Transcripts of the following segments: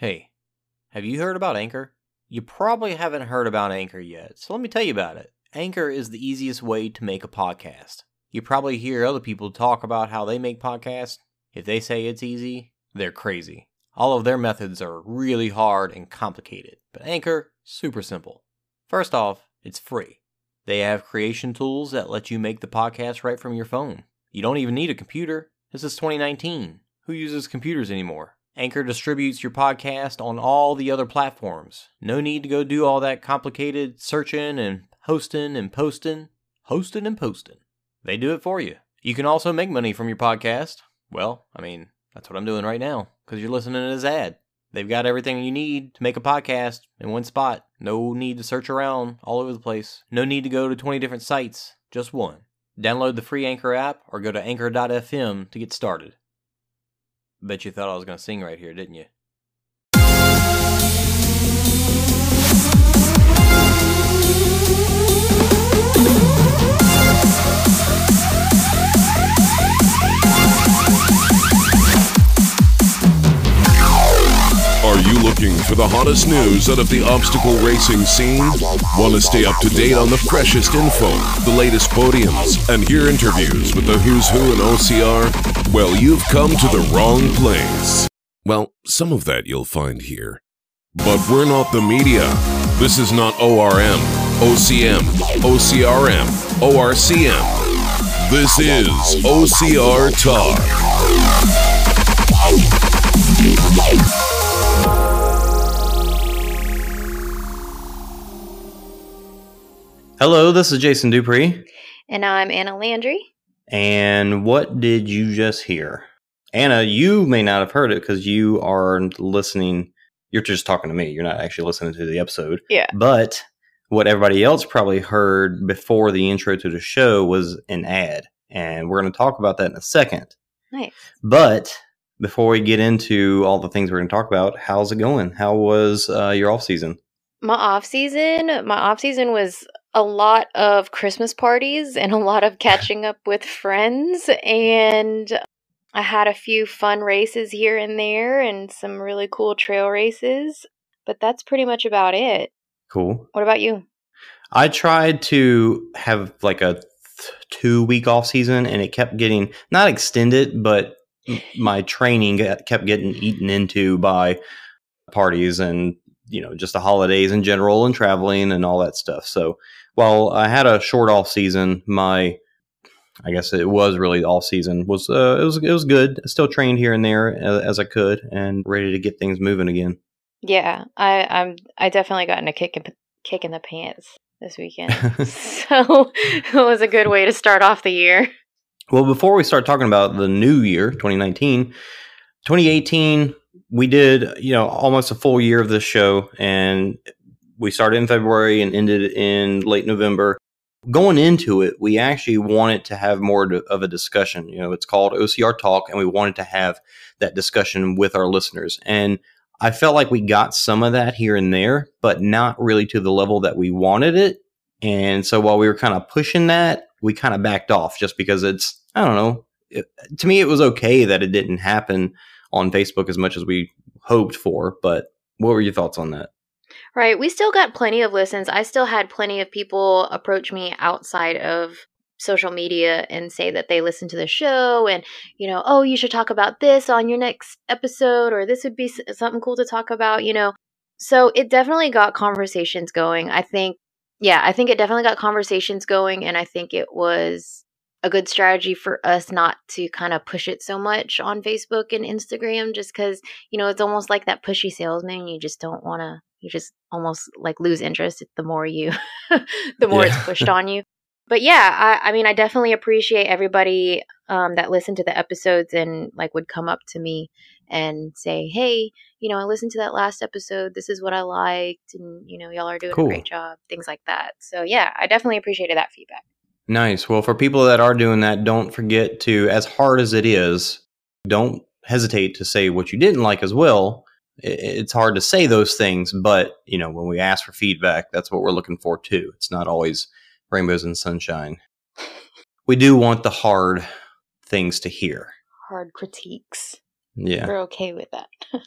Hey, have you heard about Anchor? You probably haven't heard about Anchor yet, so let me tell you about it. Anchor is the easiest way to make a podcast. You probably hear other people talk about how they make podcasts. If they say it's easy, they're crazy. All of their methods are really hard and complicated, but Anchor, super simple. First off, it's free. They have creation tools that let you make the podcast right from your phone. You don't even need a computer. This is 2019. Who uses computers anymore? Anchor distributes your podcast on all the other platforms. No need to go do all that complicated searching and hosting and posting. Hosting and posting. They do it for you. You can also make money from your podcast. Well, I mean, that's what I'm doing right now because you're listening to this ad. They've got everything you need to make a podcast in one spot. No need to search around all over the place. No need to go to 20 different sites. Just one. Download the free Anchor app or go to anchor.fm to get started. Bet you thought I was going to sing right here, didn't you? Are you looking for the hottest news out of the obstacle racing scene? Want to stay up to date on the freshest info, the latest podiums, and hear interviews with the who's who in OCR? Well, you've come to the wrong place. Well, some of that you'll find here. But we're not the media. This is not ORM, OCM, OCRM, ORCM. This is OCR Talk. Hello, this is Jason Dupree. And I'm Anna Landry. And what did you just hear? Anna, you may not have heard it because you are listening. You're just talking to me. You're not actually listening to the episode. Yeah. But what everybody else probably heard before the intro to the show was an ad. And we're going to talk about that in a second. Nice. But before we get into all the things we're going to talk about, how's it going? How was uh, your off season? My off season, my off season was a lot of Christmas parties and a lot of catching up with friends and I had a few fun races here and there and some really cool trail races, but that's pretty much about it. Cool. What about you? I tried to have like a th- two week off season and it kept getting not extended, but my training kept getting eaten into by parties and you know just the holidays in general and traveling and all that stuff. So while I had a short off season, my I guess it was really off season was uh, it was it was good. I still trained here and there as, as I could and ready to get things moving again. Yeah, I I'm I definitely got in a kick in, kick in the pants this weekend. so it was a good way to start off the year. Well, before we start talking about the new year, 2019, 2018, we did, you know, almost a full year of this show and we started in February and ended in late November. Going into it, we actually wanted to have more of a discussion. You know, it's called OCR Talk, and we wanted to have that discussion with our listeners. And I felt like we got some of that here and there, but not really to the level that we wanted it. And so while we were kind of pushing that, we kind of backed off just because it's, I don't know, it, to me, it was okay that it didn't happen on Facebook as much as we hoped for. But what were your thoughts on that? Right. We still got plenty of listens. I still had plenty of people approach me outside of social media and say that they listen to the show and, you know, oh, you should talk about this on your next episode or this would be something cool to talk about, you know. So it definitely got conversations going. I think, yeah, I think it definitely got conversations going. And I think it was a good strategy for us not to kind of push it so much on Facebook and Instagram just because, you know, it's almost like that pushy salesman. You just don't want to you just almost like lose interest the more you the more Yeah. it's pushed on you but yeah I, I mean i definitely appreciate everybody um, that listened to the episodes and like would come up to me and say hey you know i listened to that last episode this is what i liked and you know y'all are doing Cool. a great job things like that so yeah i definitely appreciated that feedback Nice. Well, for people that are doing that, don't forget to, as hard as it is, don't hesitate to say what you didn't like as well. It's hard to say those things, but you know, when we ask for feedback, that's what we're looking for too. It's not always rainbows and sunshine. We do want the hard things to hear. hard critiques Yeah. we're okay with that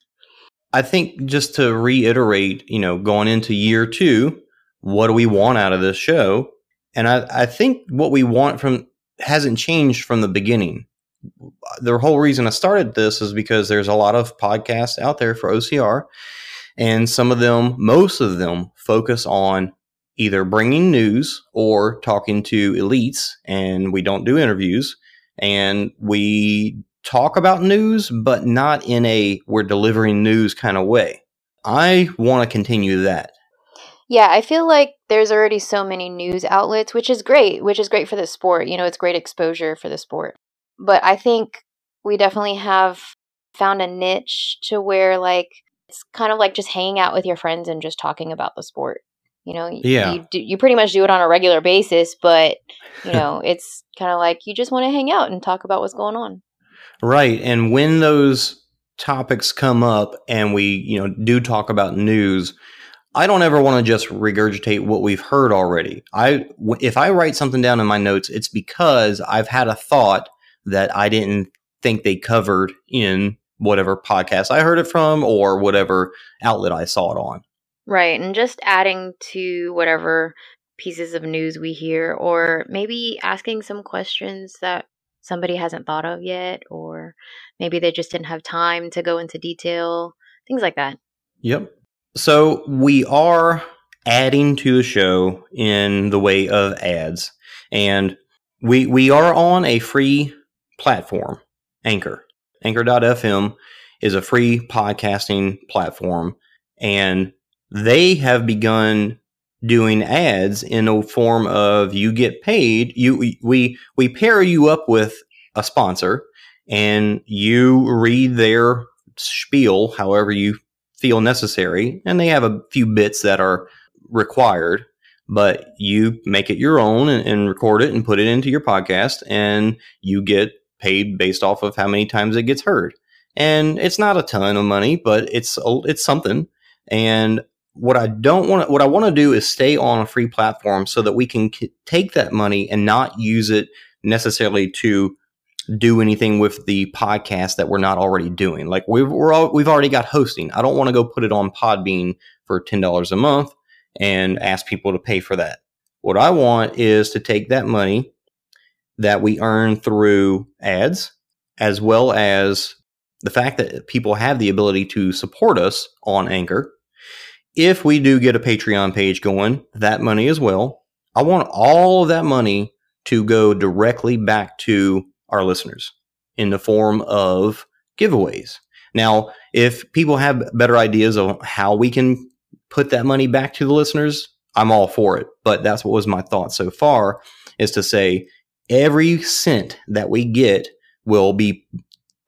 I think just to reiterate, you know, going into year two, what do we want out of this show? And I, I think what we want from hasn't changed from the beginning. The whole reason I started this is because there's a lot of podcasts out there for OCR, and some of them, most of them, focus on either bringing news or talking to elites, and we don't do interviews. And we talk about news, but not in a we're delivering news kind of way. I want to continue that. Yeah, I feel like there's already so many news outlets, which is great, which is great for the sport. You know, it's great exposure for the sport. But I think we definitely have found a niche to where like it's kind of like just hanging out with your friends and just talking about the sport. You know, yeah. you, do, you pretty much do it on a regular basis, but you know, it's kind of like you just want to hang out and talk about what's going on. Right. And when those topics come up and we, you know, do talk about news, I don't ever want to just regurgitate what we've heard already. I if I write something down in my notes, it's because I've had a thought that I didn't think they covered in whatever podcast I heard it from or whatever outlet I saw it on. Right. And just adding to whatever pieces of news we hear or maybe asking some questions that somebody hasn't thought of yet, or maybe they just didn't have time to go into detail, things like that. Yep. So we are adding to the show in the way of ads, and we we are on a free platform, Anchor. Anchor.fm is a free podcasting platform, and they have begun doing ads in a form of you get paid you we we pair you up with a sponsor and you read their spiel however you feel necessary and they have a few bits that are required but you make it your own and, and record it and put it into your podcast and you get paid based off of how many times it gets heard and it's not a ton of money but it's it's something and what I don't want what I want to do is stay on a free platform so that we can take that money and not use it necessarily to do anything with the podcast that we're not already doing. Like we've we're all, we've already got hosting. I don't want to go put it on Podbean for ten dollars a month and ask people to pay for that. What I want is to take that money that we earn through ads, as well as the fact that people have the ability to support us on Anchor if we do get a Patreon page going, that money as well, I want all of that money to go directly back to our listeners in the form of giveaways. Now, if people have better ideas of how we can put that money back to the listeners, I'm all for it. But that's what was my thought so far is to say every cent that we get will be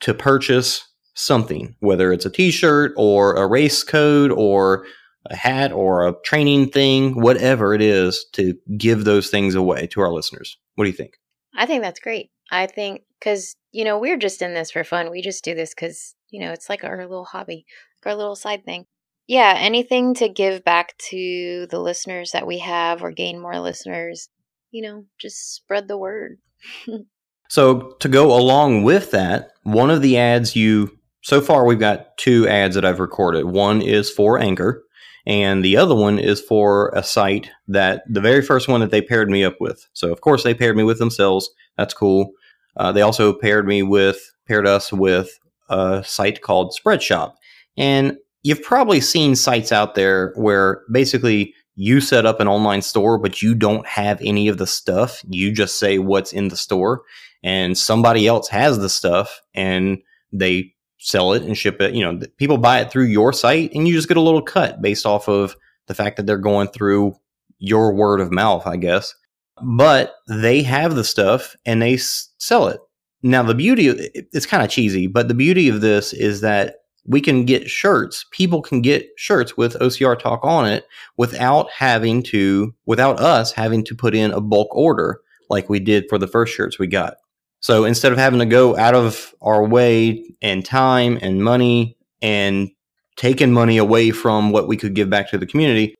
to purchase something, whether it's a t shirt or a race code or a hat or a training thing, whatever it is, to give those things away to our listeners. What do you think? I think that's great. I think because, you know, we're just in this for fun. We just do this because, you know, it's like our little hobby, our little side thing. Yeah, anything to give back to the listeners that we have or gain more listeners, you know, just spread the word. so, to go along with that, one of the ads you so far we've got two ads that I've recorded. One is for Anchor, and the other one is for a site that the very first one that they paired me up with. So of course they paired me with themselves. That's cool. Uh, they also paired me with paired us with a site called Spreadshop, and you've probably seen sites out there where basically you set up an online store, but you don't have any of the stuff. You just say what's in the store, and somebody else has the stuff, and they sell it and ship it. You know, people buy it through your site and you just get a little cut based off of the fact that they're going through your word of mouth, I guess. But they have the stuff and they s- sell it. Now, the beauty of it's kind of cheesy, but the beauty of this is that we can get shirts. People can get shirts with OCR Talk on it without having to, without us having to put in a bulk order like we did for the first shirts we got. So instead of having to go out of our way and time and money and taking money away from what we could give back to the community,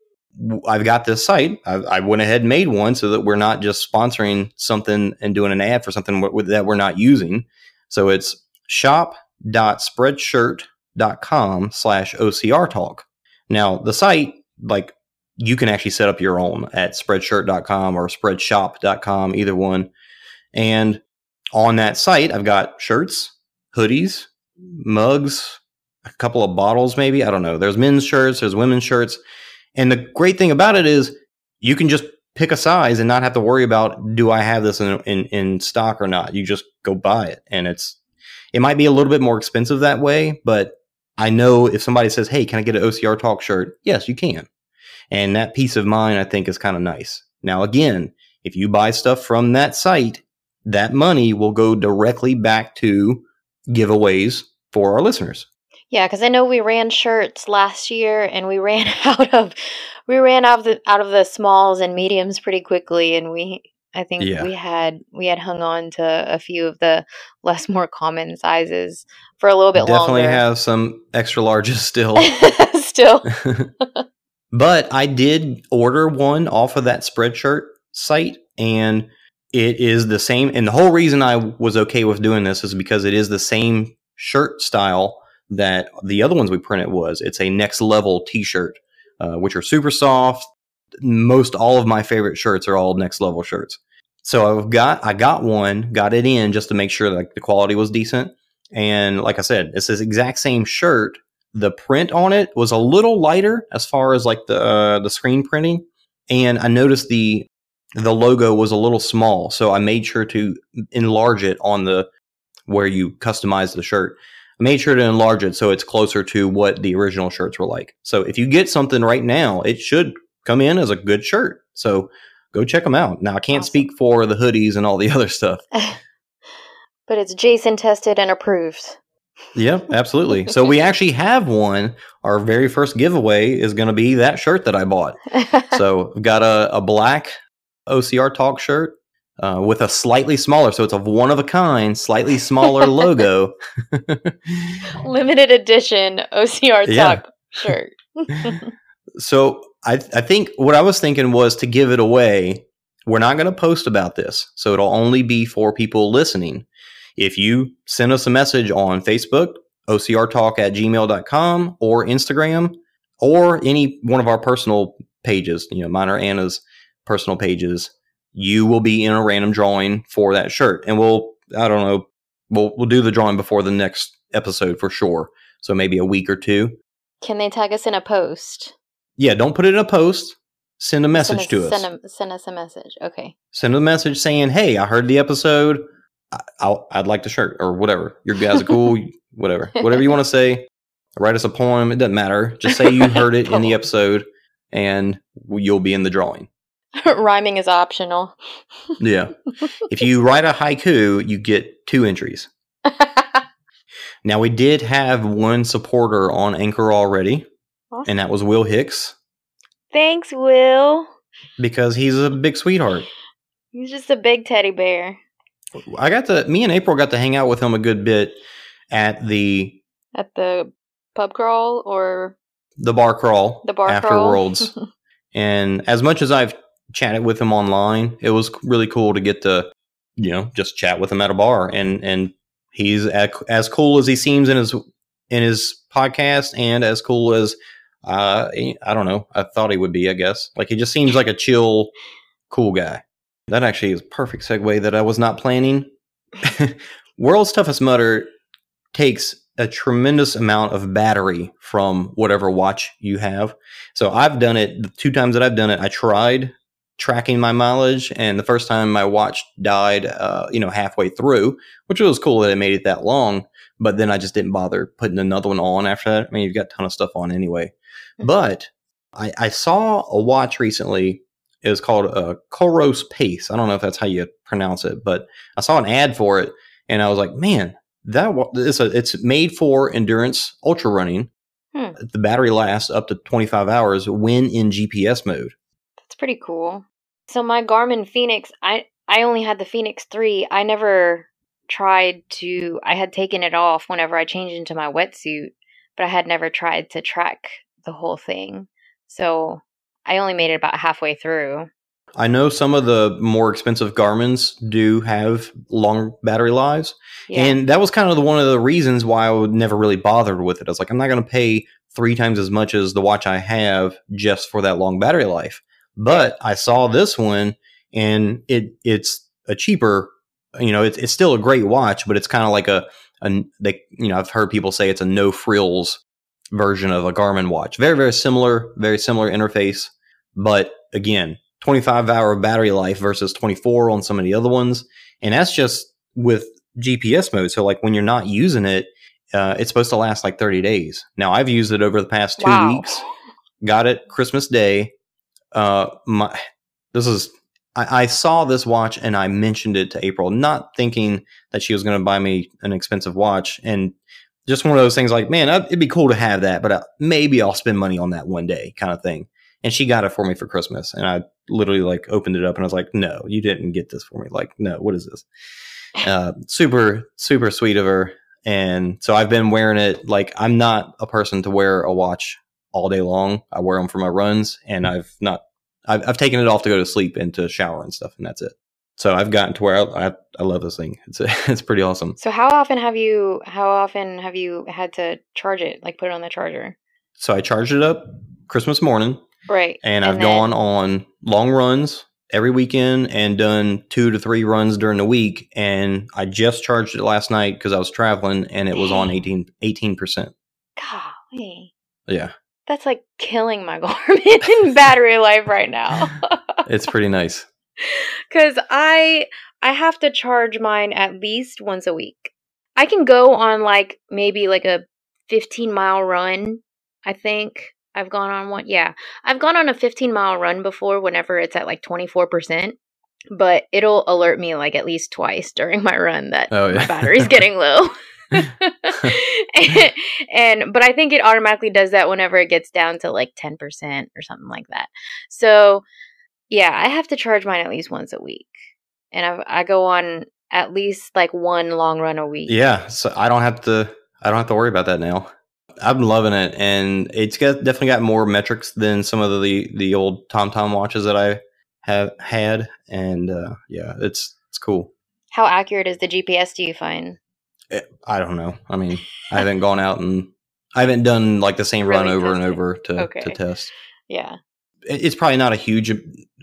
I've got this site. I, I, went ahead and made one so that we're not just sponsoring something and doing an ad for something that we're not using. So it's shop.spreadshirt spreadshirt.com slash OCR talk. Now, the site, like, you can actually set up your own at spreadshirt.com or spreadshop.com, either one. And on that site, I've got shirts, hoodies, mugs, a couple of bottles, maybe. I don't know. There's men's shirts, there's women's shirts. And the great thing about it is you can just pick a size and not have to worry about do I have this in, in, in stock or not. You just go buy it. And it's, it might be a little bit more expensive that way, but I know if somebody says, Hey, can I get an OCR talk shirt? Yes, you can. And that peace of mind, I think, is kind of nice. Now, again, if you buy stuff from that site, that money will go directly back to giveaways for our listeners. Yeah, because I know we ran shirts last year, and we ran out of we ran out of the out of the smalls and mediums pretty quickly, and we I think Yeah. we had we had hung on to a few of the less more common sizes for a little bit Definitely longer. Definitely have some extra larges still. Still, but I did order one off of that Spreadshirt site, and it is the same. And the whole reason I was okay with doing this is because it is the same shirt style that the other ones we printed was. It's a next level T-shirt, uh, which are super soft. Most all of my favorite shirts are all next level shirts. So I've got I got one, got it in just to make sure like the quality was decent. And like I said, it's this exact same shirt. The print on it was a little lighter as far as like the uh, the screen printing, and I noticed the the logo was a little small. So I made sure to enlarge it on the where you customize the shirt. I made sure to enlarge it so it's closer to what the original shirts were like. So if you get something right now, it should come in as a good shirt. So go check them out. Now I can't Awesome. speak for the hoodies and all the other stuff. but it's Jason tested and approved. Yeah, absolutely. so we actually have one. Our very first giveaway is going to be that shirt that I bought. So we've got a, a black OCR Talk shirt uh, with a slightly smaller, so it's a one of a kind, slightly smaller logo. Limited edition OCR Yeah. talk shirt. so I, I think what I was thinking was to give it away. We're not going to post about this, so it'll only be for people listening. If you send us a message on Facebook, ocrtalk at gmail.com, or Instagram, or any one of our personal pages, you know, mine or Anna's personal pages, you will be in a random drawing for that shirt. And we'll, I don't know, we'll, we'll do the drawing before the next episode for sure. So maybe a week or two. Can they tag us in a post? Yeah, don't put it in a post. Send a message send to us. Send, a, send us a message. Okay. Send a message saying, "Hey, I heard the episode. I, I'll, I'd like the shirt or whatever. Your guys are cool. whatever, whatever you want to say. Write us a poem. It doesn't matter. Just say you heard it in the episode, and you'll be in the drawing. Rhyming is optional. Yeah. if you write a haiku, you get two entries. Now we did have one supporter on Anchor already, and that was Will Hicks Thanks, Will. because he's a big sweetheart. He's just a big teddy bear I got to me and April got to hang out with him a good bit at the at the pub crawl or the bar crawl the bar after crawl. Worlds. and as much as I've chatted with him online, it was really cool to get to you know just chat with him at a bar and and he's as cool as he seems in his in his podcast and as cool as uh I don't know, I thought he would be, I guess. Like he just seems like a chill cool guy. That actually is a perfect segue that I was not planning. World's Toughest Mudder takes a tremendous amount of battery from whatever watch you have. So I've done it the two times that I've done it. I tried tracking my mileage, and the first time my watch died, uh, you know, halfway through, which was cool that it made it that long. But then I just didn't bother putting another one on after that. I mean, you've got a ton of stuff on anyway. But I, I saw a watch recently. It was called a Coros Pace. I don't know if that's how you pronounce it, but I saw an ad for it, and I was like, man, that it's a, it's made for endurance ultra running. Hmm. The battery lasts up to 25 hours when in GPS mode. That's pretty cool. So my Garmin Fenix, I I only had the Fenix 3. I never tried to I had taken it off whenever I changed into my wetsuit, but I had never tried to track the whole thing. So I only made it about halfway through. I know some of the more expensive Garmin's do have long battery lives, Yeah. and that was kind of the, one of the reasons why I would never really bothered with it. I was like, I'm not going to pay three times as much as the watch I have just for that long battery life. But I saw this one, and it it's a cheaper. You know, it's it's still a great watch, but it's kind of like a a they. You know, I've heard people say it's a no frills version of a Garmin watch. Very very similar, very similar interface, but again, 25 hour battery life versus 24 on some of the other ones, and that's just with GPS mode. So like when you're not using it, uh, it's supposed to last like 30 days. Now I've used it over the past two Wow. weeks. Got it Christmas Day. Uh, my this is I, I saw this watch and I mentioned it to April, not thinking that she was going to buy me an expensive watch, and just one of those things like, man, it'd be cool to have that, but uh, maybe I'll spend money on that one day, kind of thing. And she got it for me for Christmas, and I literally like opened it up and I was like, no, you didn't get this for me. Like, no, what is this? Uh, super, super sweet of her. And so I've been wearing it. Like, I'm not a person to wear a watch all day long. I wear them for my runs, and I've not. I've, I've taken it off to go to sleep and to shower and stuff, and that's it. So I've gotten to where I, I, I love this thing. It's it's pretty awesome. So how often have you how often have you had to charge it? Like put it on the charger? So I charged it up Christmas morning, Right. and, I've then- gone on long runs every weekend and done two to three runs during the week. And I just charged it last night because I was traveling, and it was on Dang. 18 percent. Golly. Yeah, That's like killing my Garmin in battery life right now. it's pretty nice. Cause I I have to charge mine at least once a week. I can go on like maybe like a 15 mile run. I think I've gone on one. Yeah, I've gone on a 15 mile run before. Whenever it's at like 24 percent, but it'll alert me like at least twice during my run that Oh yeah, my battery's getting low. and, and- but I think it automatically does that whenever it gets down to like 10% or something like that. So, yeah, I have to charge mine at least once a week. And I I go on at least like one long run a week. yeah. So I don't have to. I don't have to worry about that now. I'm loving it, and it's got definitely got more metrics than some of the the old TomTom watches that I have had, and uh, yeah, it's it's cool. How accurate is the GPS do you find? I don't know. I mean, I haven't gone out and I haven't done like the same run Really over and over to, Okay. to test. Yeah. It's probably not a huge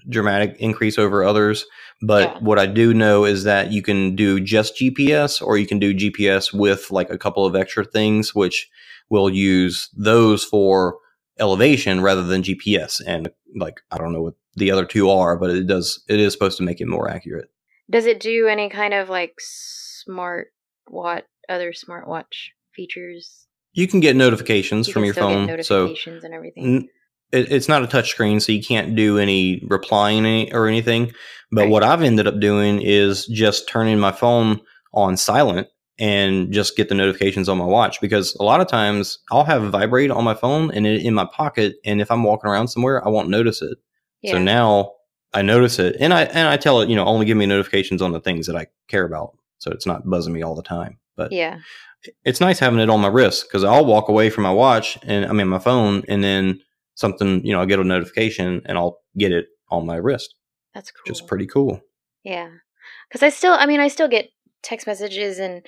dramatic increase over others, but Yeah. what I do know is that you can do just GPS or you can do GPS with like a couple of extra things, which will use those for elevation rather than GPS. And like, I don't know what the other two are, but it does, it is supposed to make it more accurate. Does it do any kind of like smart what other smartwatch features? You can get notifications You from your phone. So and everything. N- it, it's not a touch screen, so you can't do any replying any, or anything. But Right. what I've ended up doing is just turning my phone on silent and just get the notifications on my watch because a lot of times I'll have vibrate on my phone and it in my pocket, and if I'm walking around somewhere, I won't notice it. yeah. So now I notice it, and I and I tell it, you know, only give me notifications on the things that I care about, so it's not buzzing me all the time. But yeah. it's nice having it on my wrist because I'll walk away from my watch and I mean my phone, and then something, you know, I get a notification and I'll get it on my wrist, That's cool. which is pretty cool. Yeah. Because I still, I mean, I still get text messages and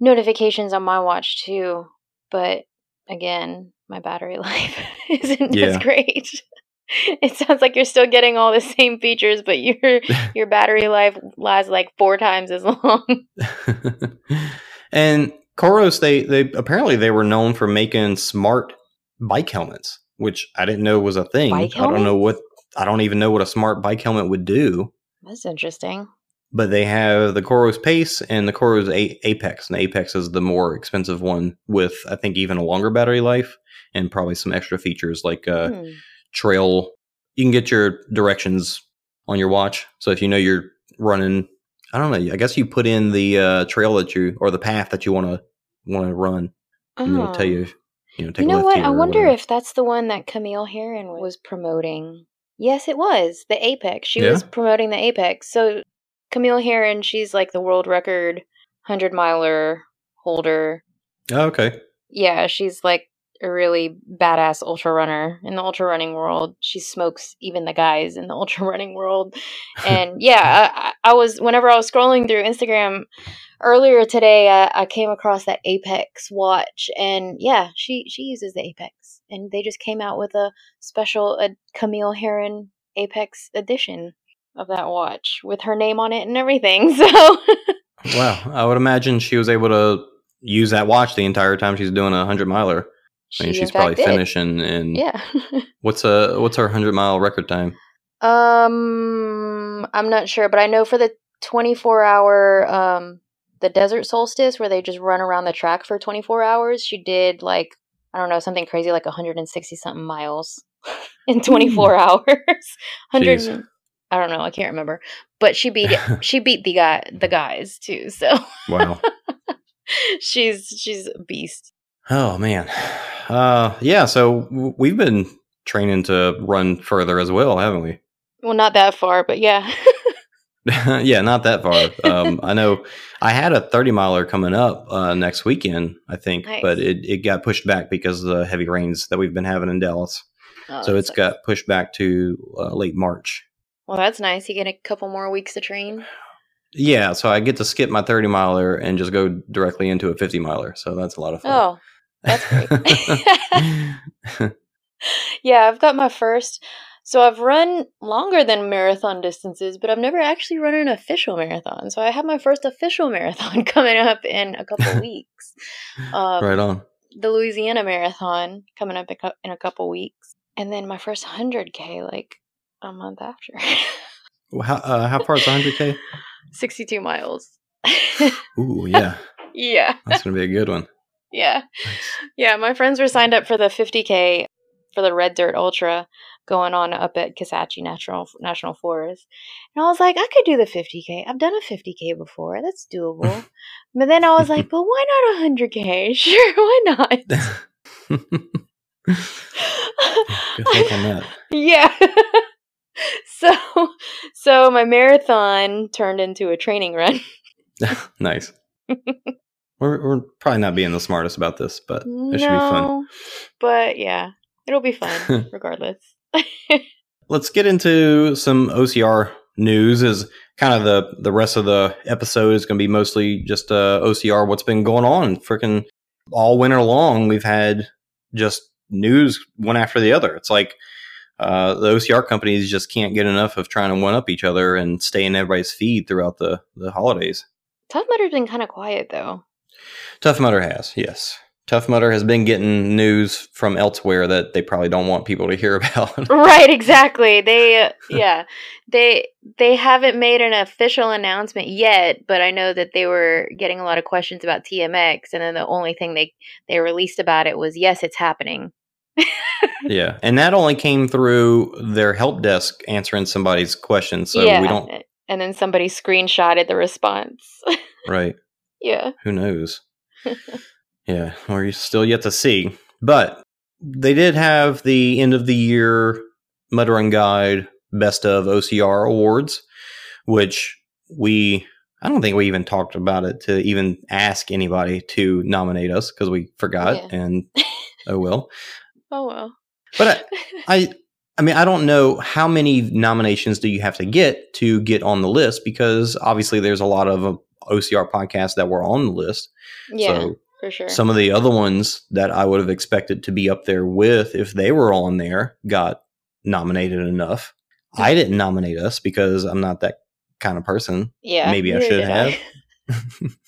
notifications on my watch too. But again, my battery life isn't Yeah. as great. It sounds like you're still getting all the same features, but your your battery life lasts like four times as long. and Coros, they they apparently they were known for making smart bike helmets, which I didn't know was a thing. I don't know what? I don't even know what a smart bike helmet would do. That's interesting. But they have the Coros Pace and the Coros A- Apex, and the Apex is the more expensive one with I think even a longer battery life and probably some extra features like uh, Hmm. trail. You can get your directions on your watch, so if you know you're running, I don't know. I guess you put in the uh, trail that you or the path that you want to want to run, and it'll tell Oh. you. You know, take You know what? I wonder whatever. if that's the one that Camille Herron was promoting. Yes, it was the Apex. She Yeah? was promoting the Apex. So Camille Herron, she's like the world record hundred miler holder. Oh, okay. Yeah, she's like a really badass ultra runner in the ultra running world. She smokes even the guys in the ultra running world. And yeah, I, I was whenever I was scrolling through Instagram earlier today, I, I came across that Apex watch, and yeah, she she uses the Apex, and they just came out with a special a Camille Herron Apex edition of that watch with her name on it and everything. So wow, I would imagine she was able to use that watch the entire time she's doing a hundred miler. I mean, she, she's probably did. finishing. And Yeah. what's a what's her hundred mile record time? Um, I'm not sure, but I know for the 24 hour, um, the desert solstice where they just run around the track for 24 hours, she did like, I don't know, something crazy like 160 something miles in 24 hours. 100, Jeez. I don't know, I can't remember, but she beat she beat the guy, the guys too. So Wow. she's, she's a beast. Oh man, uh, yeah. So we've been training to run further as well, haven't we? Well, not that far, but yeah. yeah, not that far. Um, I know I had a 30 miler coming up uh, next weekend, I think, Nice. but it, it got pushed back because of the heavy rains that we've been having in Dallas. Oh, so it's sucks. got pushed back to uh, late March. Well, that's nice. You get a couple more weeks to train. Yeah, so I get to skip my 30 miler and just go directly into a 50 miler. So that's a lot of fun. Oh, that's great. yeah, I've got my first. So I've run longer than marathon distances, but I've never actually run an official marathon. So I have my first official marathon coming up in a couple weeks. Um, right on. The Louisiana Marathon coming up in a couple weeks, and then my first hundred k like a month after. Well, How, uh, how far is 100K? Sixty-two miles. Ooh, yeah. yeah. That's going to be a good one. Yeah. Nice. Yeah, my friends were signed up for the 50k for the Red Dirt Ultra going on up at Kisatchie National National Forest. And I was like, I could do the 50k. I've done a 50k before. That's doable. but then I was like, but why not a 100k? Sure, why not? Good think on that. yeah. so so my marathon turned into a training run. nice. We're, we're probably not being the smartest about this, but it should be fun. But yeah, it'll be fun regardless. Let's get into some OCR news. Is kind of the the rest of the episode is going to be mostly just uh, OCR. What's been going on? Freaking all winter long, we've had just news one after the other. It's like uh, the OCR companies just can't get enough of trying to one up each other and stay in everybody's feed throughout the the holidays. Tough Mudder's been kind of quiet though. Tough Mudder has, yes. Tough Mudder has been getting news from elsewhere that they probably don't want people to hear about. right exactly they uh, yeah they they haven't made an official announcement yet but i know that they were getting a lot of questions about tmx and then the only thing they they released about it was yes it's happening yeah, and that only came through their help desk answering somebody's question, so yeah we don't. and then somebody screenshotted the response Right? yeah Who knows? Yeah, we're still yet to see. But they did have the end of the year Mud Run Guide Best of OCR awards, which we. I don't think we even talked about it to even ask anybody to nominate us because we forgot Yeah. and oh well. oh well But I, I mean, I don't know how many nominations do you have to get to get on the list because obviously there's a lot of uh, OCR podcasts that were on the list. yeah So for sure some of the other ones that I would have expected to be up there with, if they were on there, got nominated enough. I didn't nominate us because I'm not that kind of person. yeah maybe I should have.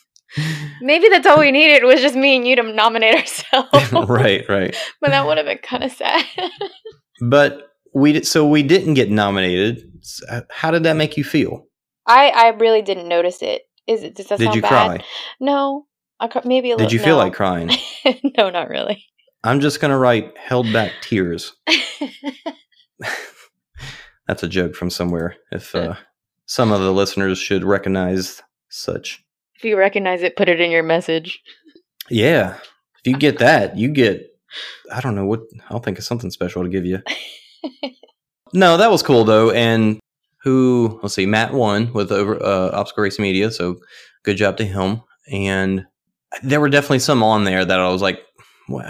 maybe that's all we needed was just me and you to nominate ourselves right, right. but that would have been kind of sad But we did, so we didn't get nominated. Uh, how did that make you feel? I I really didn't notice it. Is it? Does that Did sound you bad? cry? No, I cr- maybe a little. Did you feel no. like crying? no, not really. I'm just gonna write held back tears. That's a joke from somewhere. If uh, some of the listeners should recognize such. if you recognize it, put it in your message. Yeah, if you get that, you get. I don't know what. I'll think of something special to give you. No, that was cool though, and who? Let's see, Matt won with over uh, Obstacle Racing Media, so good job to him. And there were definitely some on there that I was like, "What?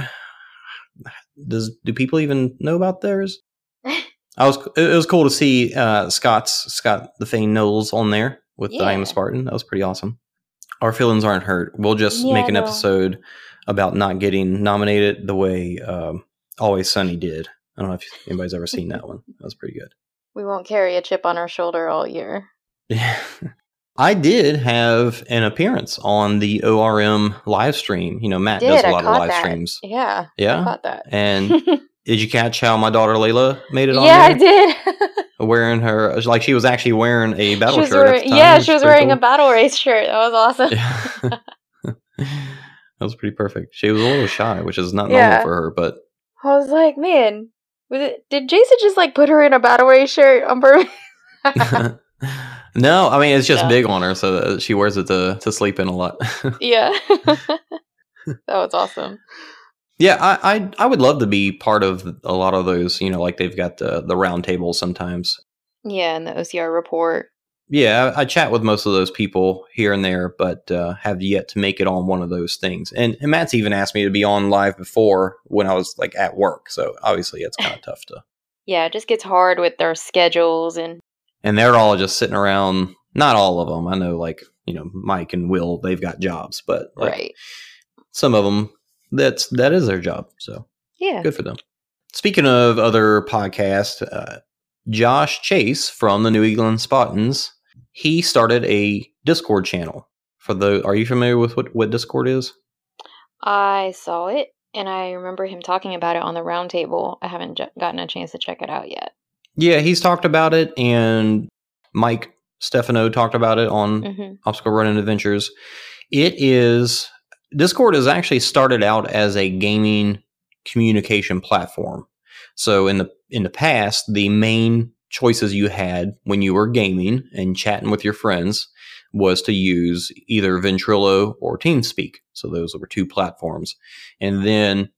does do people even know about theirs? I was it was cool to see uh, Scott's Scott the Fane Knowles on there with the I am a Spartan. That was pretty awesome. Our feelings aren't hurt. We'll just Yeah, make an no. episode about not getting nominated the way um, Always Sunny did. I don't know if anybody's ever seen that one. That was pretty good. We won't carry a chip on our shoulder all year. I did have an appearance on the ORM live stream. You know, Matt Did, does a lot of live that. streams. Yeah, I Yeah. caught that. And did you catch how my daughter Layla made it on yeah, I did. Wearing her, uh, like she was actually wearing a battle shirt. wearing, yeah, she was wearing a battle race shirt. That was awesome. Yeah. that was pretty perfect. She was a little shy, which is not Yeah. normal for her, but I was like, man, was it? Did Jason just like put her in a battle race shirt on purpose? no, I mean it's just Yeah. big on her, so that she wears it to to sleep in a lot. yeah, that was awesome. yeah, I, I I would love to be part of a lot of those. You know, like they've got the the round tables sometimes. Yeah, and the OCR report. Yeah, I, I chat with most of those people here and there, but uh, have yet to make it on one of those things. And, and Matt's even asked me to be on live before when I was like at work. So obviously it's kind of tough to. Yeah, it just gets hard with their schedules and And they're all just sitting around. Not all of them. I know, like you know, Mike and Will, they've got jobs, but like, right. some of them, that's that is their job. So Yeah. good for them. Speaking of other podcasts, uh, Josh Chase from the New England Spartans, he started a Discord channel. For the, are you familiar with what, what Discord is? I saw it and I remember him talking about it on the roundtable. I haven't j- gotten a chance to check it out yet. Yeah, he's talked about it, and Mike Stefano talked about it on hmm Obstacle Running Adventures. It is Discord has actually started out as a gaming communication platform. So in the in the past, the main choices you had when you were gaming and chatting with your friends was to use either Ventrilo or TeamSpeak. So those were two platforms. And then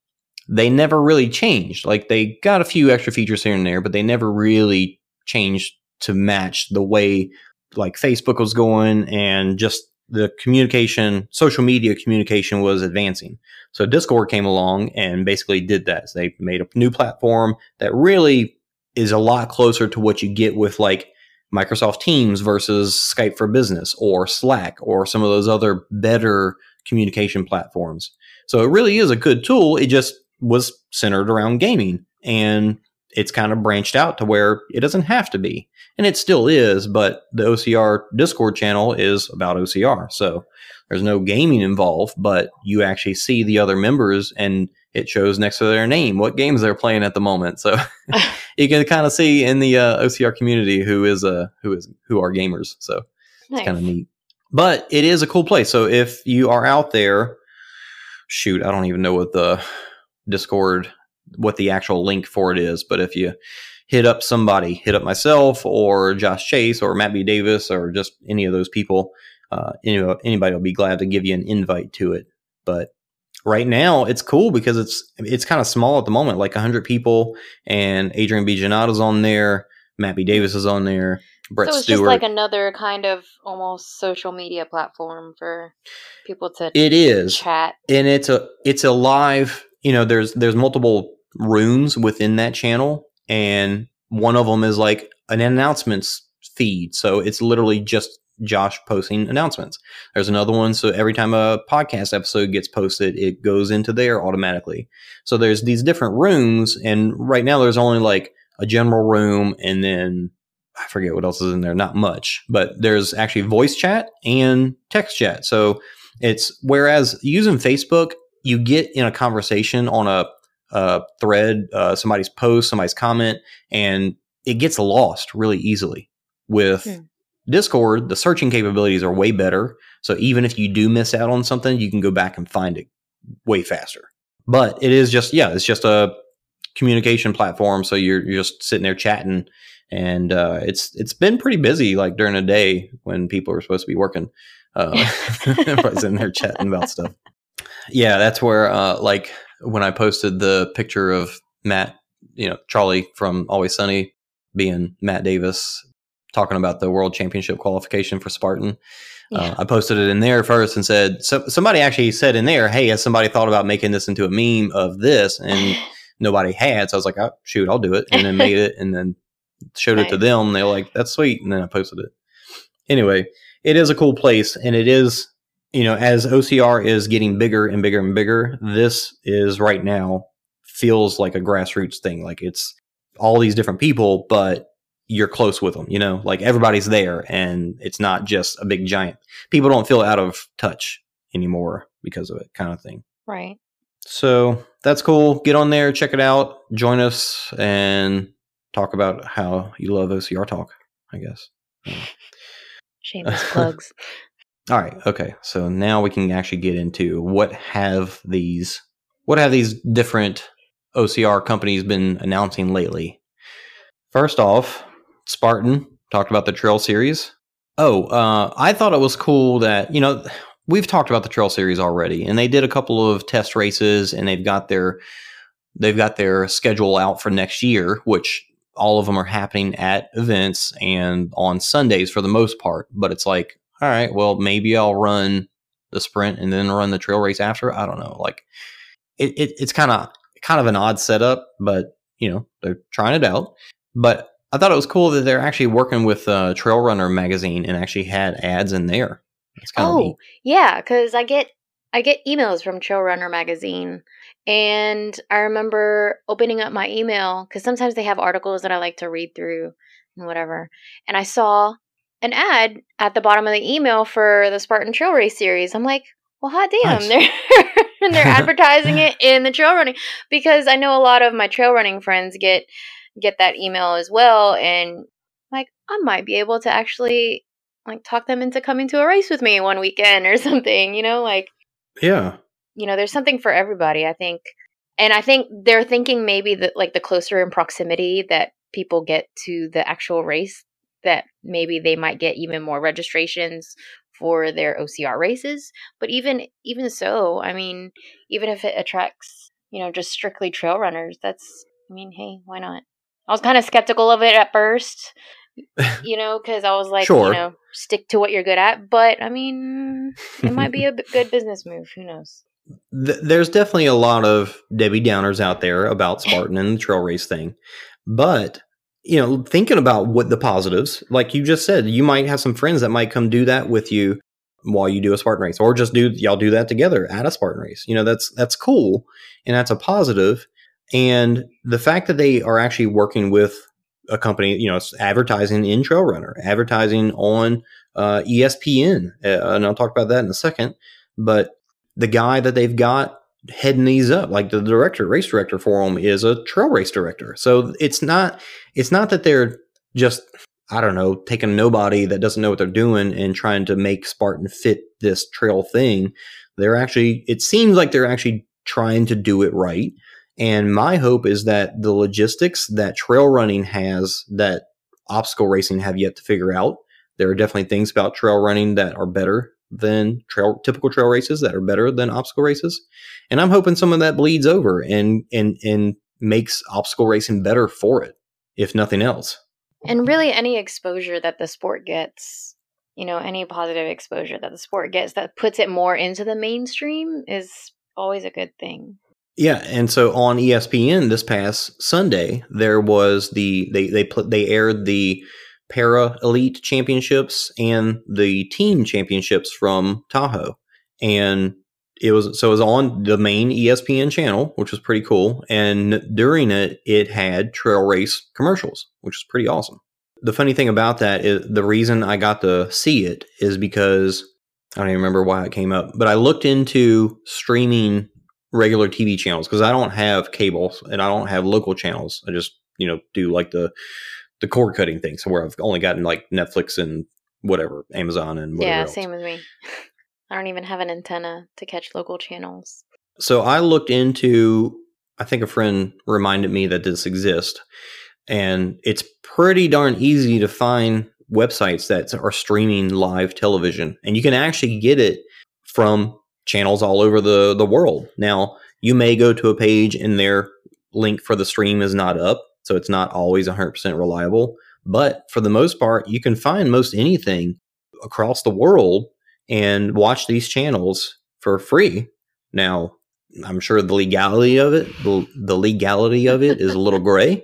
they never really changed. Like they got a few extra features here and there, but they never really changed to match the way like Facebook was going and just the communication, social media communication was advancing. So Discord came along and basically did that. So they made a new platform that really is a lot closer to what you get with like Microsoft Teams versus Skype for Business or Slack or some of those other better communication platforms. So it really is a good tool. It just was centered around gaming and it's kind of branched out to where it doesn't have to be. And it still is, but the OCR Discord channel is about OCR. So there's no gaming involved, but you actually see the other members and it shows next to their name what games they're playing at the moment. So you can kind of see in the uh, OCR community who is uh, who is who are gamers. So Nice. it's kind of neat. But it is a cool place. So if you are out there, shoot, I don't even know what the Discord, what the actual link for it is. But if you hit up somebody, hit up myself or Josh Chase or Matt B. Davis or just any of those people, uh, any, anybody will be glad to give you an invite to it. But right now it's cool because it's it's kind of small at the moment, like 100 people, and Adrian Bijanada's on there, B. Davis is on there, Brett so it's Stewart. just like another kind of almost social media platform for people to it is. chat. and it's a it's a live you know there's there's multiple rooms within that channel and one of them is like an announcements feed so it's literally just josh posting announcements there's another one so every time a podcast episode gets posted it goes into there automatically so there's these different rooms and right now there's only like a general room and then i forget what else is in there not much but there's actually voice chat and text chat so it's whereas using Facebook, you get in a conversation on a, a thread, uh, somebody's post, somebody's comment, and it gets lost really easily. With Hmm. Discord, the searching capabilities are way better. So even if you do miss out on something, you can go back and find it way faster. But it is just, yeah, it's just a communication platform. So you're, you're just sitting there chatting. And uh, it's it's been pretty busy, like during the day when people are supposed to be working. Uh, everybody's in there chatting about stuff. Yeah, that's where, uh, like, when I posted the picture of Matt, you know, Charlie from Always Sunny being Matt Davis talking about the World Championship qualification for Spartan. Yeah. Uh, I posted it in there first and said, so somebody actually said in there, Hey, has somebody thought about making this into a meme of this? And nobody had. So I was like, oh, shoot, I'll do it. And then made it and then showed it to Nice. them. They were like, that's sweet. And then I posted it. Anyway, it is a cool place. And it is, you know, as OCR is getting bigger and bigger and bigger, this is right now feels like a grassroots thing. Like it's all these different people, but you're close with them, you know, like everybody's there and it's not just a big giant. People don't feel out of touch anymore because of it, kind of thing. Right. So that's cool. Get on there, check it out, join us, and talk about how you love OCR talk, I guess. Shameless plugs. All right. Okay. So now we can actually get into what have these what have these different OCR companies been announcing lately. First off, Spartan talked about the Trail Series. Oh, uh, I thought it was cool that you know we've talked about the Trail Series already, and they did a couple of test races, and they've got their they've got their schedule out for next year, which all of them are happening at events and on Sundays for the most part. But it's like, all right, well, maybe I'll run the sprint and then run the trail race after. I don't know. Like, it, it it's kind of kind of an odd setup, but you know they're trying it out. But I thought it was cool that they're actually working with uh, Trail Runner magazine and actually had ads in there. It's kind of Oh, neat. yeah, because I get I get emails from Trail Runner magazine, and I remember opening up my email because sometimes they have articles that I like to read through and whatever, and I saw an ad at the bottom of the email for the Spartan Trail Race series. I'm like, well, hot damn, Nice. they're and they're advertising it in the trail running because I know a lot of my trail running friends get get that email as well, and like I might be able to actually like talk them into coming to a race with me one weekend or something, you know, like Yeah. you know, there's something for everybody, I think. And I think they're thinking maybe that like the closer in proximity that people get to the actual race, that maybe they might get even more registrations for their OCR races. But even even so, I mean, even if it attracts, you know, just strictly trail runners, that's I mean, hey, why not? I was kind of skeptical of it at first, you know, because I was like, Sure. you know, stick to what you're good at. But I mean, it might be a b- good business move. Who knows? Th- there's definitely a lot of Debbie Downers out there about Spartan and the trail race thing. But, you know, thinking about what the positives, like you just said, you might have some friends that might come do that with you while you do a Spartan race or just do y'all do that together at a Spartan race. You know, that's that's cool and that's a positive. And the fact that they are actually working with a company, you know, it's advertising in Trail Runner, advertising on uh, ESPN, uh, and I'll talk about that in a second. But the guy that they've got heading these up, like the director, race director for them, is a trail race director. So it's not it's not that they're just I don't know taking nobody that doesn't know what they're doing and trying to make Spartan fit this trail thing. They're actually it seems like they're actually trying to do it right. And my hope is that the logistics that trail running has that obstacle racing have yet to figure out. There are definitely things about trail running that are better than trail typical trail races that are better than obstacle races. And I'm hoping some of that bleeds over and and and makes obstacle racing better for it, if nothing else. And really, any exposure that the sport gets, you know, any positive exposure that the sport gets that puts it more into the mainstream is always a good thing. Yeah, and so on ESPN this past Sunday, there was the they they put they aired the para elite championships and the team championships from Tahoe, and it was so it was on the main ESPN channel, which was pretty cool. And during it, it had trail race commercials, which is pretty awesome. The funny thing about that is the reason I got to see it is because I don't even remember why it came up, but I looked into streaming regular TV channels because I don't have cable and I don't have local channels. I just you know do like the the cord cutting thing, so where I've only gotten like Netflix and whatever Amazon and whatever yeah, else. same with me. I don't even have an antenna to catch local channels. So I looked into. I think a friend reminded me that this exists, and it's pretty darn easy to find websites that are streaming live television, and you can actually get it from channels all over the the world. Now you may go to a page and their link for the stream is not up, so it's not always 100% reliable. But for the most part, you can find most anything across the world and watch these channels for free. Now, I'm sure the legality of it, the, the legality of it is a little gray,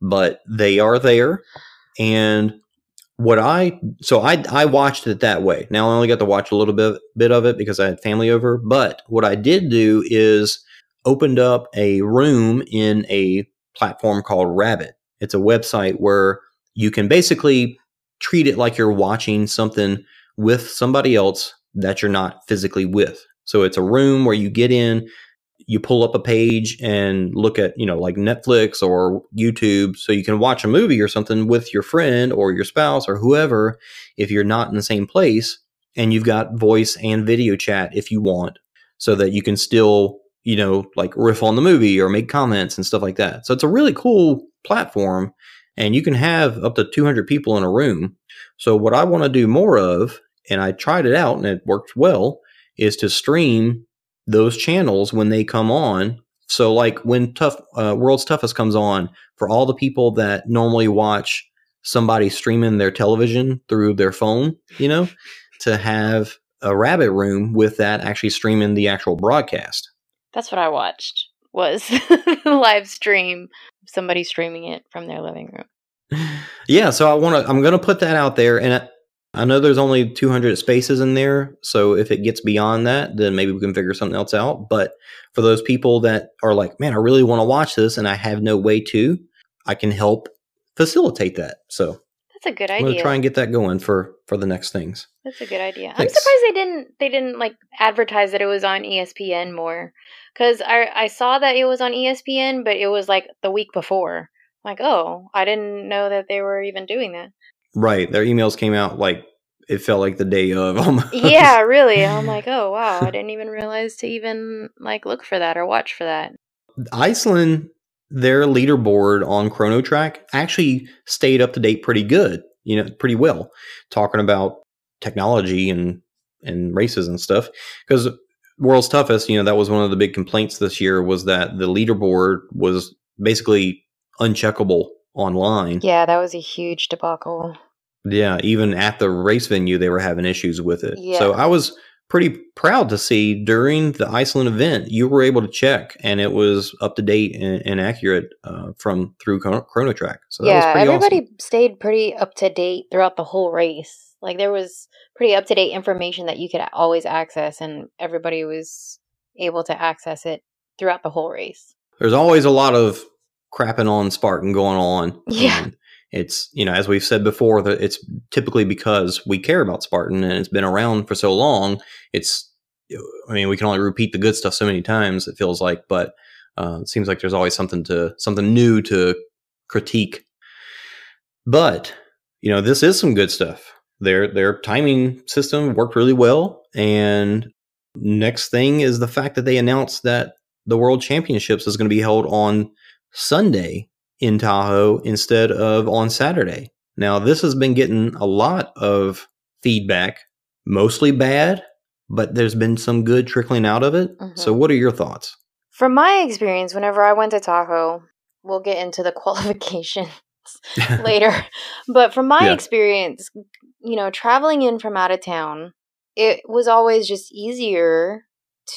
but they are there. And what I so I I watched it that way. Now I only got to watch a little bit bit of it because I had family over. But what I did do is opened up a room in a platform called Rabbit. It's a website where you can basically treat it like you're watching something with somebody else that you're not physically with. So it's a room where you get in, you pull up a page and look at, you know, like Netflix or YouTube so you can watch a movie or something with your friend or your spouse or whoever if you're not in the same place and you've got voice and video chat if you want so that you can still, you know, like riff on the movie or make comments and stuff like that. So it's a really cool platform and you can have up to 200 people in a room. So what I want to do more of and I tried it out and it worked well is to stream those channels when they come on. So, like when Tough uh, World's Toughest comes on, for all the people that normally watch somebody streaming their television through their phone, you know, to have a rabbit room with that actually streaming the actual broadcast. That's what I watched was live stream, somebody streaming it from their living room. Yeah, so I want to. I'm going to put that out there, and I know there's only 200 spaces in there, so if it gets beyond that, then maybe we can figure something else out. But for those people that are like, man, I really want to watch this and I have no way to, I can help facilitate that. So that's a good idea. I'm gonna try and get that going for for the next things. That's a good idea. Thanks. I'm surprised they didn't they didn't like advertise that it was on ESPN more because I I saw that it was on ESPN, but it was like the week before. Like, oh, I didn't know that they were even doing that. Right, their emails came out like it felt like the day of. almost. yeah, really. I'm like, oh wow, I didn't even realize to even like look for that or watch for that. Iceland, their leaderboard on ChronoTrack actually stayed up to date pretty good, you know, pretty well, talking about technology and and races and stuff. Because World's Toughest, you know, that was one of the big complaints this year was that the leaderboard was basically uncheckable online. Yeah, that was a huge debacle. Yeah, even at the race venue, they were having issues with it. Yeah. So I was pretty proud to see during the Iceland event, you were able to check and it was up to date and, and accurate uh, from through Chrono, Track. So that was yeah, everybody awesome. stayed pretty up to date throughout the whole race. Like there was pretty up to date information that you could always access, and everybody was able to access it throughout the whole race. There's always a lot of crapping on Spartan going on. Yeah. And it's, you know, as we've said before, that it's typically because we care about Spartan and it's been around for so long. It's, I mean, we can only repeat the good stuff so many times, it feels like, but uh, it seems like there's always something to, something new to critique. But, you know, this is some good stuff. Their, their timing system worked really well. And next thing is the fact that they announced that the World Championships is going to be held on Sunday in Tahoe instead of on Saturday. Now, this has been getting a lot of feedback, mostly bad, but there's been some good trickling out of it. Mhm. So, what are your thoughts? From my experience, whenever I went to Tahoe, we'll get into the qualifications later. But from my Yeah. experience, you know, traveling in from out of town, it was always just easier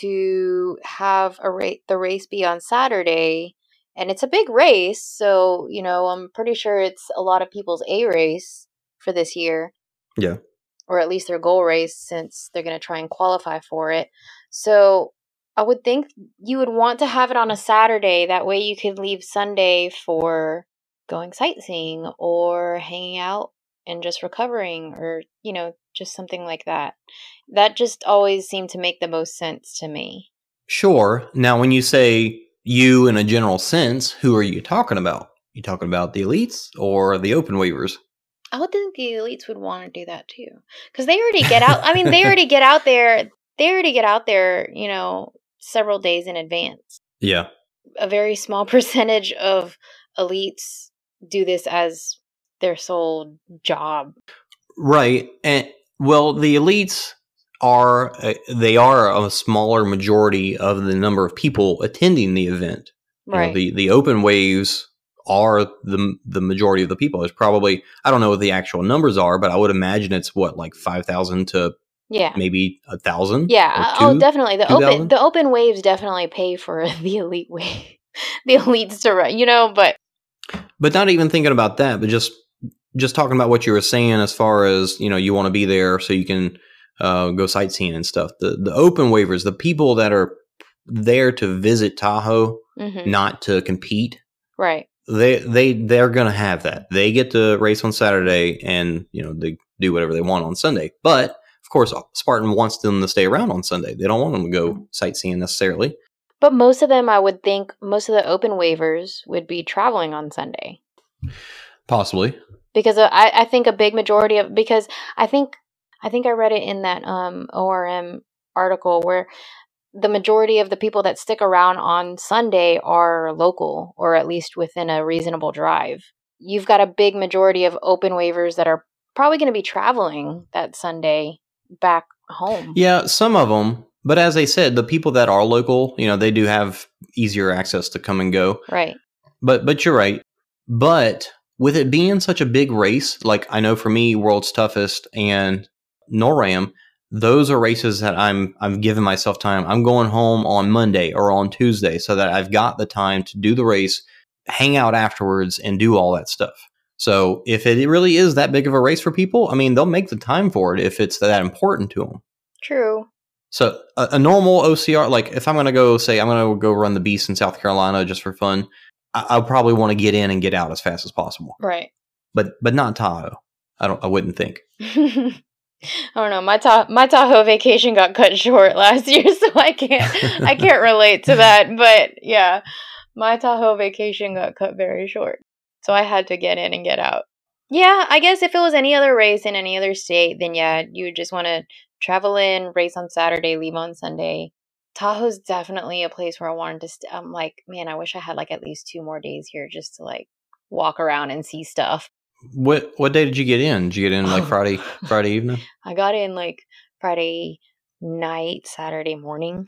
to have a rate the race be on Saturday. And it's a big race, so you know, I'm pretty sure it's a lot of people's A race for this year. Yeah. Or at least their goal race since they're going to try and qualify for it. So I would think you would want to have it on a Saturday. That way you could leave Sunday for going sightseeing or hanging out and just recovering or, you know, just something like that. That just always seemed to make the most sense to me. Sure. Now, when you say you in a general sense, who are you talking about? You talking about the elites or the open waivers? I would think the elites would want to do that too. Because they already get out. I mean, they already get out there. They already get out there, you know, several days in advance. Yeah. a very small percentage of elites do this as their sole job. Right. And well, the elites are uh, they are a smaller majority of the number of people attending the event. You know, Right. the the open waves are the the majority of the people. It's probably I don't know what the actual numbers are, but I would imagine it's what like five thousand to Yeah. maybe a thousand. Yeah. or Oh, two? definitely. The 2000? open the open waves definitely pay for the elite wave. the elites to run, you know, but But not even thinking about that, but just just talking about what you were saying as far as you know you want to be there so you can uh, go sightseeing and stuff. The the open waivers, the people that are there to visit Tahoe, mhm, not to compete, right. they they they're gonna have that. They get to race on Saturday, and you know they do whatever they want on Sunday. But of course, Spartan wants them to stay around on Sunday. They don't want them to go sightseeing necessarily. But most of them I would think most of the open waivers would be traveling on Sunday. Possibly, because uh, I, I think a big majority of because I think I think I read it in that um ORM article where the majority of the people that stick around on Sunday are local or at least within a reasonable drive. You've got a big majority of open waivers that are probably going to be traveling that Sunday back home. yeah, some of them. But as I said, the people that are local, you know, they do have easier access to come and go. Right. But but you're right. But with it being such a big race, like I know for me, World's Toughest and NORAM, those are races that I'm I'm giving myself time. I'm going home on Monday or on Tuesday so that I've got the time to do the race, hang out afterwards, and do all that stuff. So if it really is that big of a race for people, I mean, they'll make the time for it if it's that important to them. True. So a, a normal OCR, like if I'm going to go say I'm going to go run the Beast in South Carolina just for fun, I, I'll probably want to get in and get out as fast as possible. Right. But but not Tahoe. I don't. I wouldn't think. I don't know. My Ta- my Tahoe vacation got cut short last year, so I can't I can't relate to that. But yeah, my Tahoe vacation got cut very short, so I had to get in and get out. Yeah, I guess if it was any other race in any other state, then yeah, you would just want to travel in, race on Saturday, leave on Sunday. Tahoe's definitely a place where I wanted to. St- I'm like, man, I wish I had like at least two more days here just to like walk around and see stuff. What what day did you get in? Did you get in like Oh. Friday Friday evening? I got in like Friday night, Saturday morning.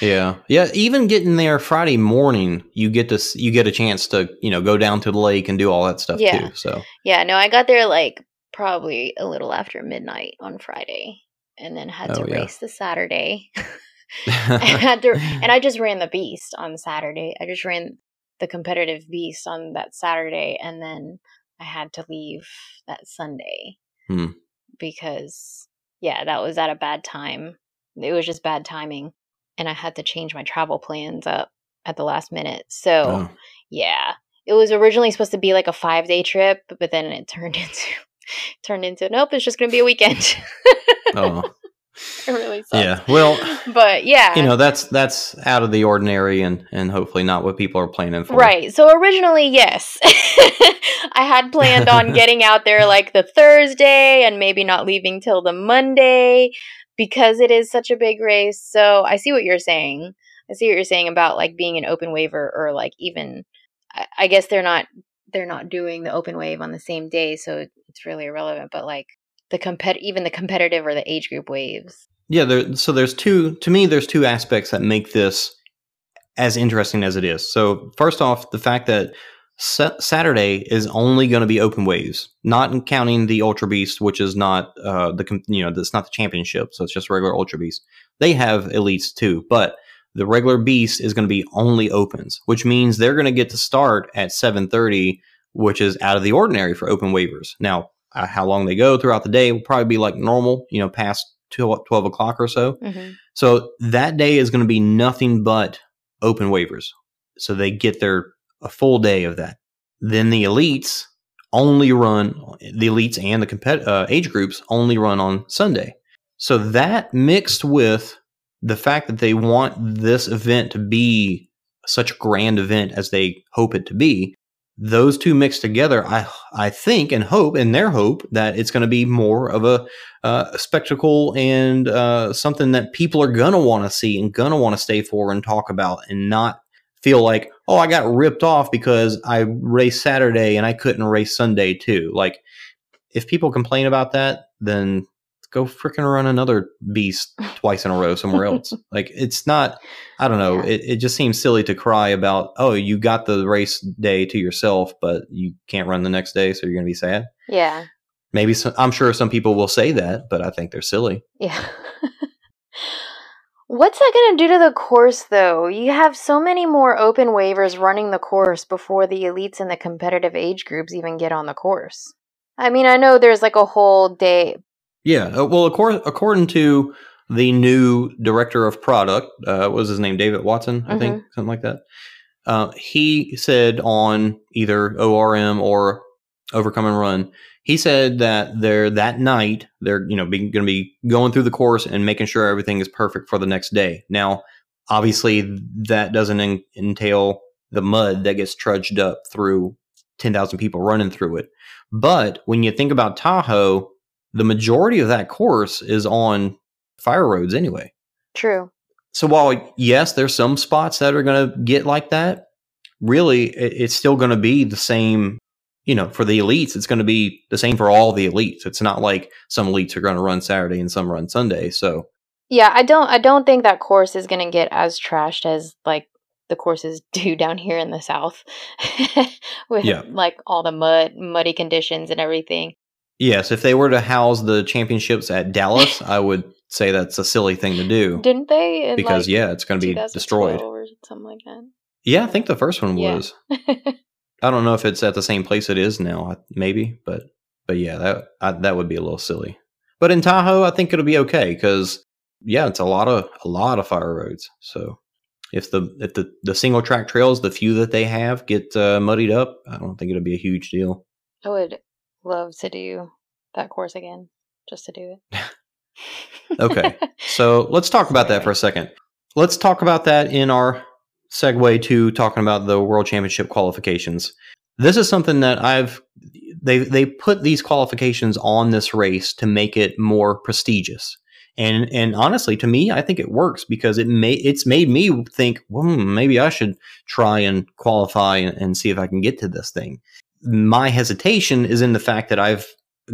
Yeah, yeah. Even getting there Friday morning, you get to you get a chance to you know go down to the lake and do all that stuff Yeah. too. So yeah, no, I got there like probably a little after midnight on Friday and then had Oh, to yeah. race the Saturday. I had to, and I just ran the beast on Saturday. I just ran the competitive beast on that Saturday and then I had to leave that Sunday. Hmm. Because yeah, that was at a bad time. It was just bad timing and I had to change my travel plans up at the last minute. So, Oh. yeah. It was originally supposed to be like a 5-day trip, but then it turned into turned into nope, it's just going to be a weekend. oh, it really sucks. yeah. Well, But yeah. you know that's that's out of the ordinary and and hopefully not what people are planning for. Right. So originally, yes. I had planned on getting out there like the Thursday and maybe not leaving till the Monday because it is such a big race. So I see what you're saying. I see what you're saying about like being an open waiver or like even I, I guess they're not they're not doing the open wave on the same day, so it's really irrelevant, but like the compet even the competitive or the age group waves. Yeah, there, so there's two, to me, there's two aspects that make this as interesting as it is. So, first off, the fact that sa- Saturday is only going to be open waves, not counting the Ultra Beast, which is not uh, the, you know, that's not the championship. So, it's just regular Ultra Beast. They have elites too, but the regular Beast is going to be only opens, which means they're going to get to start at 7:30, which is out of the ordinary for open waivers. Now, uh, how long they go throughout the day will probably be like normal, you know, past 12 12 o'clock or so. Mm-hmm. So that day is going to be nothing but open waivers. So they get their a full day of that. Then the elites only run the elites and the compet- uh, age groups only run on Sunday. So that mixed with the fact that they want this event to be such a grand event as they hope it to be, those two mixed together, I I think and hope and their hope that it's going to be more of a, uh, spectacle and uh, something that people are going to want to see and going to want to stay for and talk about and not feel like oh I got ripped off because I raced Saturday and I couldn't race Sunday too. Like if people complain about that, then go freaking run another beast twice in a row somewhere else. like it's not I don't know, Yeah. it, it just seems silly to cry about, oh, you got the race day to yourself, but you can't run the next day, so you're gonna be sad. Yeah. Maybe some, I'm sure some people will say that, but I think they're silly. Yeah. What's that going to do to the course, though? You have so many more open waivers running the course before the elites and the competitive age groups even get on the course. I mean, I know there's like a whole day. Yeah. uh, Well, according, according to the new director of product, uh, what was his name? David Watson, I think, something like that. Uh, he said on either ORM or Overcome and Run, he said that they're that night they're you know going to be going through the course and making sure everything is perfect for the next day. Now, obviously, that doesn't en- entail the mud that gets trudged up through ten thousand people running through it. But when you think about Tahoe, the majority of that course is on fire roads anyway. True. So while yes, there's some spots that are going to get like that, really it, it's still going to be the same. You know, for the elites, it's going to be the same for all the elites. It's not like some elites are going to run Saturday and some run Sunday. So Yeah, I don't. I don't think that course is going to get as trashed as like the courses do down here in the south, with Yeah. like all the mud, muddy conditions and everything. Yes, if they were to house the championships at Dallas, I would say that's a silly thing to do Didn't they? Because like, yeah, it's going to be destroyed. or something like that. Yeah, I think the first one Yeah. was. I don't know if it's at the same place it is now, maybe, but but yeah, that I, that would be a little silly. But in Tahoe, I think it'll be okay because yeah, it's a lot of a lot of fire roads. So if the if the the single track trails, the few that they have, get uh, muddied up, I don't think it'll be a huge deal. I would love to do that course again, just to do it. Okay, so let's talk about that for a second. Let's talk about that in our segue to talking about the World Championship qualifications. This is something that I've they they put these qualifications on this race to make it more prestigious. And and honestly, to me, I think it works because it may it's made me think, well, hmm, maybe I should try and qualify and, and see if I can get to this thing. My hesitation is in the fact that I've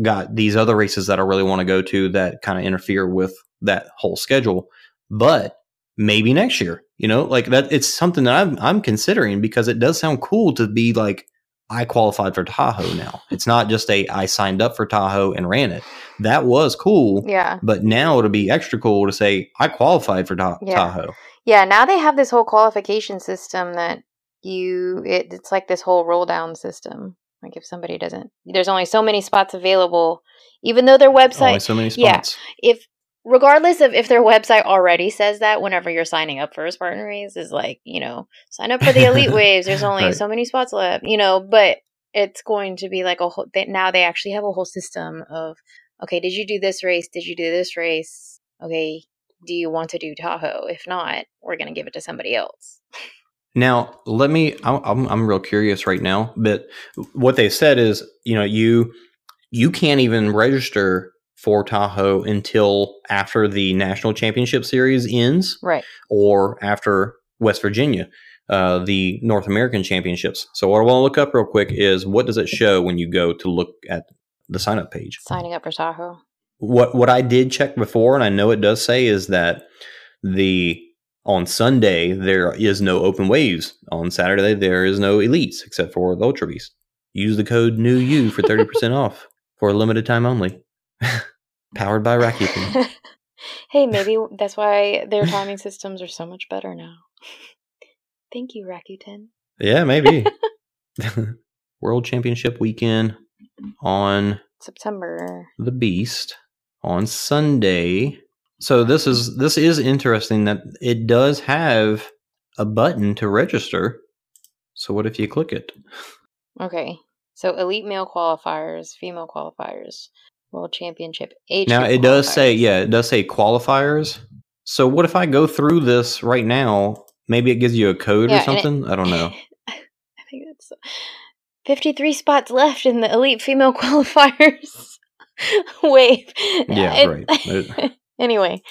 got these other races that I really want to go to that kind of interfere with that whole schedule. But maybe next year, you know, like that. It's something that I'm I'm considering because it does sound cool to be like I qualified for Tahoe now. It's not just a I signed up for Tahoe and ran it. That was cool. yeah, But now it'll be extra cool to say I qualified for Ta- Yeah. Tahoe. yeah. Now they have this whole qualification system that you. It, it's like this whole roll down system. Like if somebody doesn't, there's only so many spots available, even though their website Only so many spots. yeah. if regardless of if their website already says that whenever you're signing up for a Spartan race is like, you know, sign up for the elite waves, there's only Right. so many spots left, you know, but it's going to be like a whole they, now they actually have a whole system of okay, did you do this race? Did you do this race? Okay, do you want to do Tahoe? If not, we're going to give it to somebody else. Now, let me. I'm, I'm I'm real curious right now, but what they said is, you know, you you can't even register for Tahoe until after the national championship series ends, Right. or after West Virginia, uh, the North American championships. So, what I want to look up real quick is what does it show when you go to look at the sign up page? Signing up for Tahoe. what what I did check before, and I know it does say is that the on Sunday there is no open waves. On Saturday there is no elites except for the Ultra Beast. Use the code new you for thirty percent off for a limited time only. Powered by Rakuten. hey, maybe that's why their timing systems are so much better now. Thank you, Rakuten. Yeah, maybe. World Championship weekend on September. the Beast on Sunday. So this is this is interesting that it does have a button to register. So what if you click it? Okay. So elite male qualifiers, female qualifiers, world championship, age. now it does say yeah, it does say qualifiers. So what if I go through this right now? Maybe it gives you a code Yeah, or and it- something. I don't know. I think it's 53 spots left in the elite female qualifiers. Wave. Yeah, It- right. Anyway.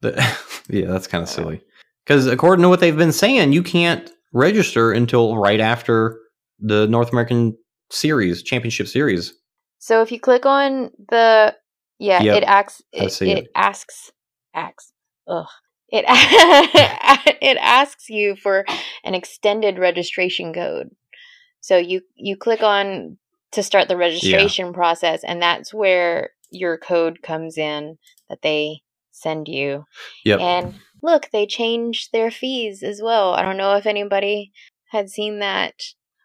The- yeah, that's kind of uh, silly. Because according to what they've been saying, you can't register until right after the North American Series Championship Series. So if you click on the yeah, Yep, it asks it, it it. asks asks ugh. It it asks you for an extended registration code. So you you click on to start the registration process and that's where your code comes in that they send you. Yep. And look, they changed their fees as well. I don't know if anybody had seen that,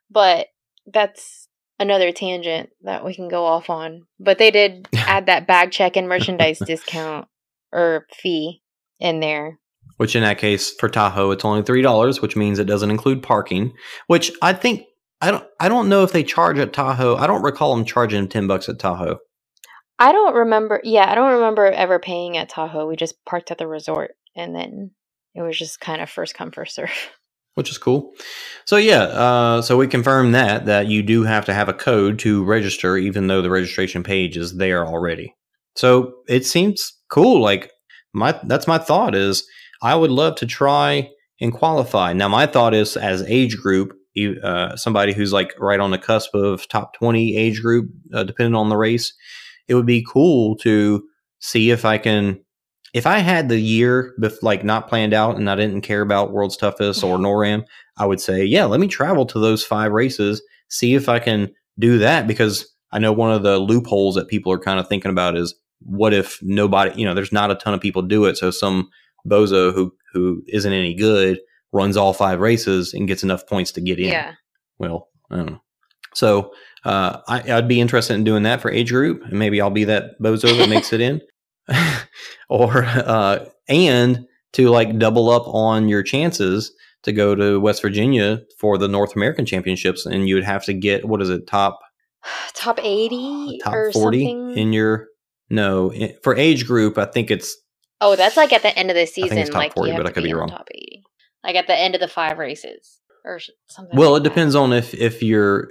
but that's another tangent that we can go off on. But they did add that bag check and merchandise discount or fee in there. which in that case for Tahoe it's only three dollars, which means it doesn't include parking. Which I think I don't I don't know if they charge at Tahoe. I don't recall them charging ten bucks at Tahoe. I don't remember. Yeah, I don't remember ever paying at Tahoe. We just parked at the resort and then it was just kind of first come, first serve. which is cool. So yeah, uh, so we confirmed that that you do have to have a code to register, even though the registration page is there already. So it seems cool. Like my that's my thought is I would love to try and qualify. Now my thought is as age group, uh, somebody who's like right on the cusp of top twenty age group, uh, depending on the race, it would be cool to see if I can if I had the year bef- like not planned out and I didn't care about World's Toughest or NORAM, I would say, yeah, let me travel to those five races, see if I can do that because I know one of the loopholes that people are kind of thinking about is what if nobody, you know, there's not a ton of people do it, so some bozo who who isn't any good runs all five races and gets enough points to get in. Yeah. Well, I don't know. So uh, I, I'd be interested in doing that for age group, and maybe I'll be that bozo that makes it in, or uh, and to like double up on your chances to go to West Virginia for the North American Championships, and you would have to get what is it top Top 80 top or forty something. in your no i- for age group. I think it's oh, that's like at the end of the season. it's top like 40, but I could be wrong. Top 80. Like at the end of the five races or something. well, like it that. depends on if if you're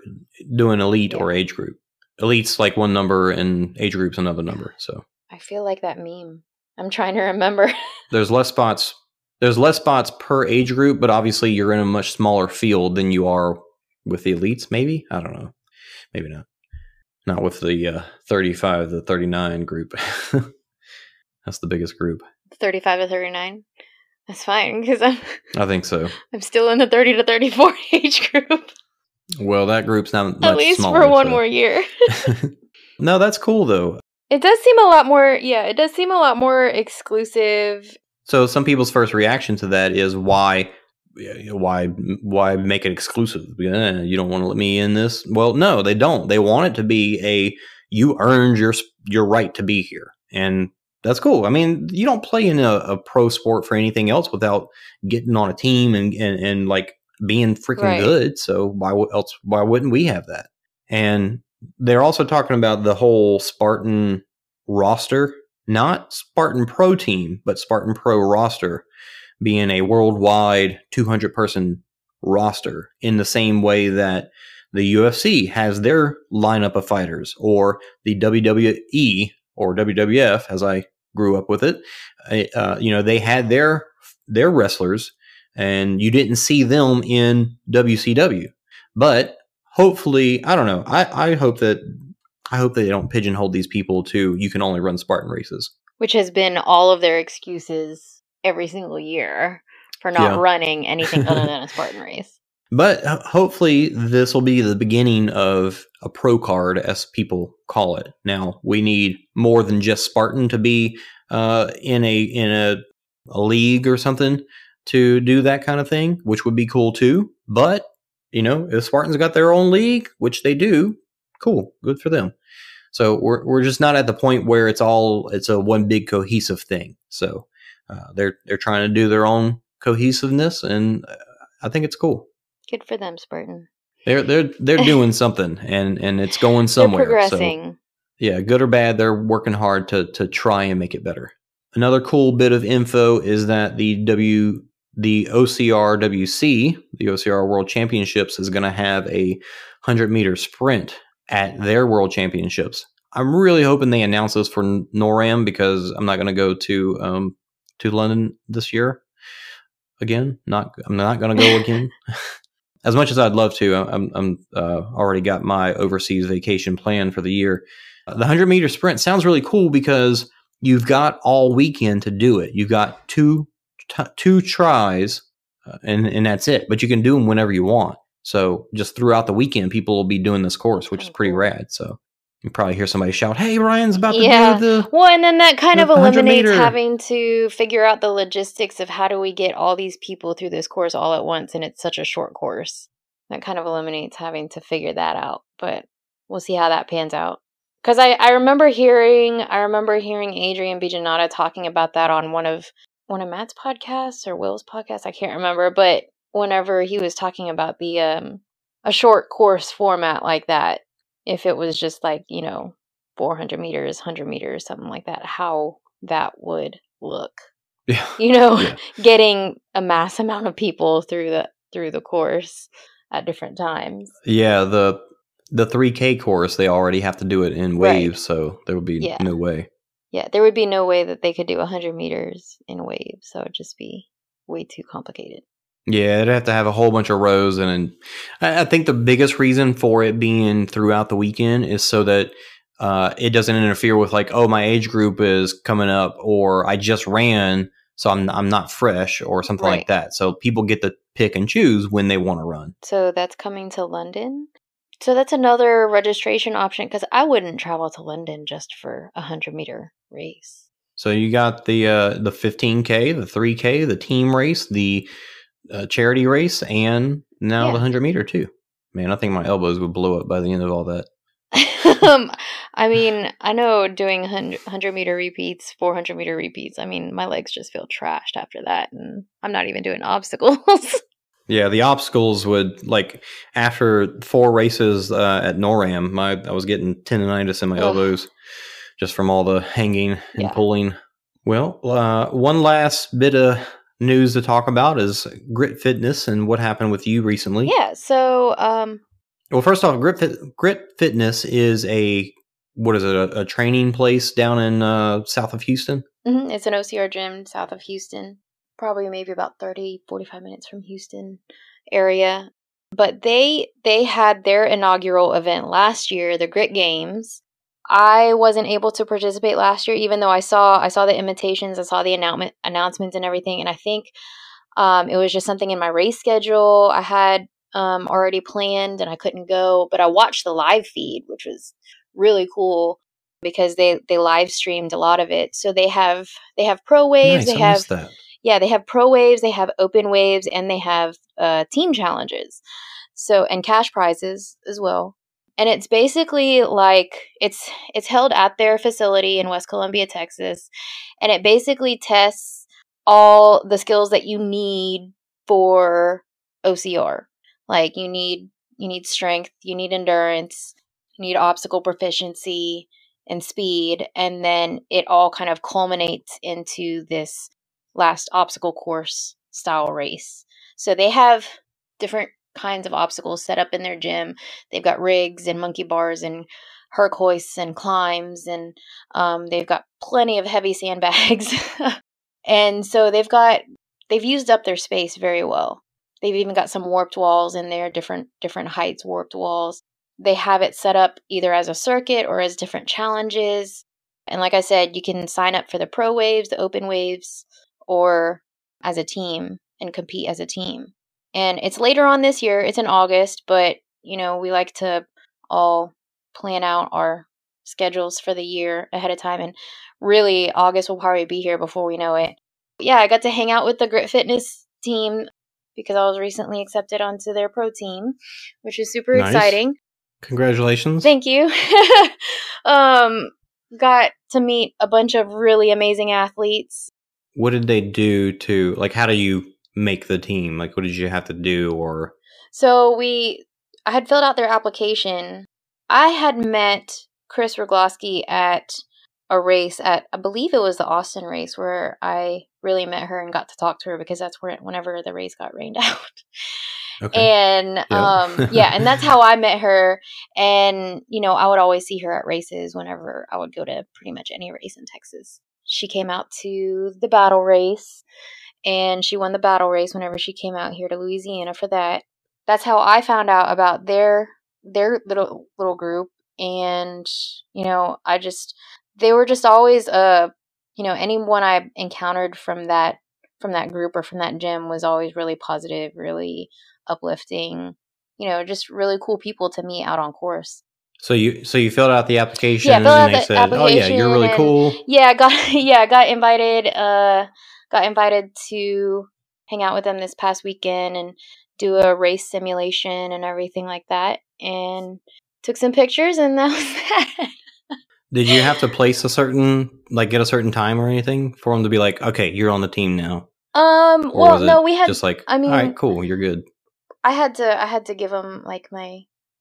doing elite or age group. Elite's like one number, and age group's another number. So. I feel like that meme. I'm trying to remember. there's less spots there's less spots per age group but obviously you're in a much smaller field than you are with the elites maybe i don't know maybe not not with the uh, 35 to 39 group that's the biggest group 35 to 39. That's fine because I'm i think so. I'm still in the 30 to 34 age group. Well that group's not at least smaller, for one so- more year. no that's cool though. It does seem a lot more. Yeah, it does seem a lot more exclusive. so some people's first reaction to that is why why why make it exclusive? You don't want to let me in this? Well no they don't. They want it to be a you earned your your right to be here. And that's cool. I mean you don't play in a, a pro sport for anything else without getting on a team and and, and like being freaking Right. good. So why else why wouldn't we have that? And they're also talking about the whole spartan roster not spartan pro team but spartan pro roster being a worldwide 200 person roster in the same way that the UFC has their lineup of fighters or the WWE or WWF as I grew up with it uh, you know they had their their wrestlers and you didn't see them in WCW but hopefully I don't know I I hope that I hope they don't pigeonhole these people to you can only run Spartan races which has been all of their excuses every single year for not Yeah. running anything other than a Spartan race. But uh, hopefully, this will be the beginning of a pro card, as people call it. Now, we need more than just Spartan to be uh, in a in a, a league or something to do that kind of thing, which would be cool too. But you know, if Spartans got their own league, which they do, cool, good for them. So we're we're just not at the point where it's all it's a one big cohesive thing. So uh, they're they're trying to do their own cohesiveness, and uh, I think it's cool. Good for them, Spartan. They're they're they're doing something, and and it's going somewhere. They're So, progressing. yeah, good or bad, they're working hard to to try and make it better. Another cool bit of info is that the W the OCR WC, the OCR World Championships, is going to have a hundred meter sprint at their World Championships. I'm really hoping they announce this for NORAM because I'm not going to go to um to London this year again. Not I'm not going to go again. as much as I'd love to, I'm, I'm uh, already got my overseas vacation plan for the year. Uh, the 100 meter sprint sounds really cool because you've got all weekend to do it. You've got two t- two tries, uh, and and that's it. But you can do them whenever you want. So just throughout the weekend, people will be doing this course, which is pretty rad. So you probably hear somebody shout, "Hey, Ryan's about to Yeah. do the." Well, and then that kind of eliminates meter. having to figure out the logistics of how do we get all these people through this course all at once, and it's such a short course. That kind of eliminates having to figure that out. But we'll see how that pans out. Because I, I remember hearing I remember hearing Adrian Bijanada talking about that on one of one of Matt's podcasts or Will's podcasts. I can't remember, but whenever he was talking about the um a short course format like that, if it was just like you know 400 meters, 100 meters, something like that, how that would look. Yeah. You know, Yeah. getting a mass amount of people through the through the course at different times. Yeah, the the 3K course, they already have to do it in Right. waves, so there would be Yeah. no way. Yeah, there would be no way that they could do 100 meters in waves, so it'd just be way too complicated. Yeah, it'd have to have a whole bunch of rows, and, and I, I think the biggest reason for it being throughout the weekend is so that uh, it doesn't interfere with like, oh, my age group is coming up, or I just ran, so I'm I'm not fresh, or something Right. like that. So people get to pick and choose when they want to run. So that's coming to London. So that's another registration option because I wouldn't travel to London just for a 100 meter race. So you got the uh, the 15k, the 3k, the team race, the uh, charity race, and now Yeah. the 100 meter too. Man, I think my elbows would blow up by the end of all that. um, I mean, I know doing 100, 100 meter repeats, 400 meter repeats, I mean, my legs just feel trashed after that. And I'm not even doing obstacles. Yeah, the obstacles would like after four races uh, at NORAM, my I was getting tendonitis in my Ugh. elbows just from all the hanging and Yeah. pulling. Well, uh, one last bit of news to talk about is Grit Fitness and what happened with you recently. yeah. So, um, Well, first off, Grit Fit- Grit Fitness is a what is it? A, a training place down in uh, south of Houston. mhm, it's an OCR gym south of Houston, probably maybe about 30, 45 minutes from Houston area. But they they had their inaugural event last year, the Grit Games. I wasn't able to participate last year, even though I saw I saw the invitations, I saw the announcement announcements and everything, and I think um, it was just something in my race schedule I had um, already planned, and I couldn't go. But I watched the live feed, which was really cool because they they live streamed a lot of it. So they have they have pro waves, nice, they I have yeah, they have pro waves, they have open waves, and they have uh, team challenges. So and cash prizes as well. And it's basically like it's it's held at their facility in West Columbia, Texas, and it basically tests all the skills that you need for OCR. Like you need you need strength, you need endurance, you need obstacle proficiency and speed, and then it all kind of culminates into this last obstacle course style race. So they have different kinds of obstacles set up in their gym. They've got rigs and monkey bars and herc hoists and climbs, and um, they've got plenty of heavy sandbags. and so they've got they've used up their space very well. They've even got some warped walls in there, different different heights warped walls. They have it set up either as a circuit or as different challenges. And like I said, you can sign up for the pro waves, the open waves, or as a team and compete as a team. And it's later on this year, it's in August, but you know, we like to all plan out our schedules for the year ahead of time and really August will probably be here before we know it. Yeah, I got to hang out with the Grit Fitness team because I was recently accepted onto their pro team, which is super Nice. exciting. Congratulations. Thank you. um, got to meet a bunch of really amazing athletes. what did they do to like how do you make the team like what did you have to do or So we, I had filled out their application. I had met Chris Rogloski at a race at, I believe it was the Austin race, where I really met her and got to talk to her because that's where whenever the race got rained out. okay And um, yeah, and that's how I met her. And you know, I would always see her at races whenever I would go to pretty much any race in Texas. She came out to the battle race, and she won the battle race whenever she came out here to Louisiana for that. That's how I found out about their their little little group, and you know, I just they were just always uh you know anyone I encountered from that from that group or from that gym was always really positive, really uplifting. you know, just really cool people to meet out on course. So you so you filled out the application Yeah, and they the said, "Oh yeah, you're really cool." Yeah, got yeah, got invited uh got invited to hang out with them this past weekend and do a race simulation and everything like that and took some pictures and that was that. Did you have to place a certain like get a certain time or anything for them to be like, "Okay, you're on the team now"? Um Or well no, we had just like, I mean- "All right, cool, you're good." I had to I had to give them like my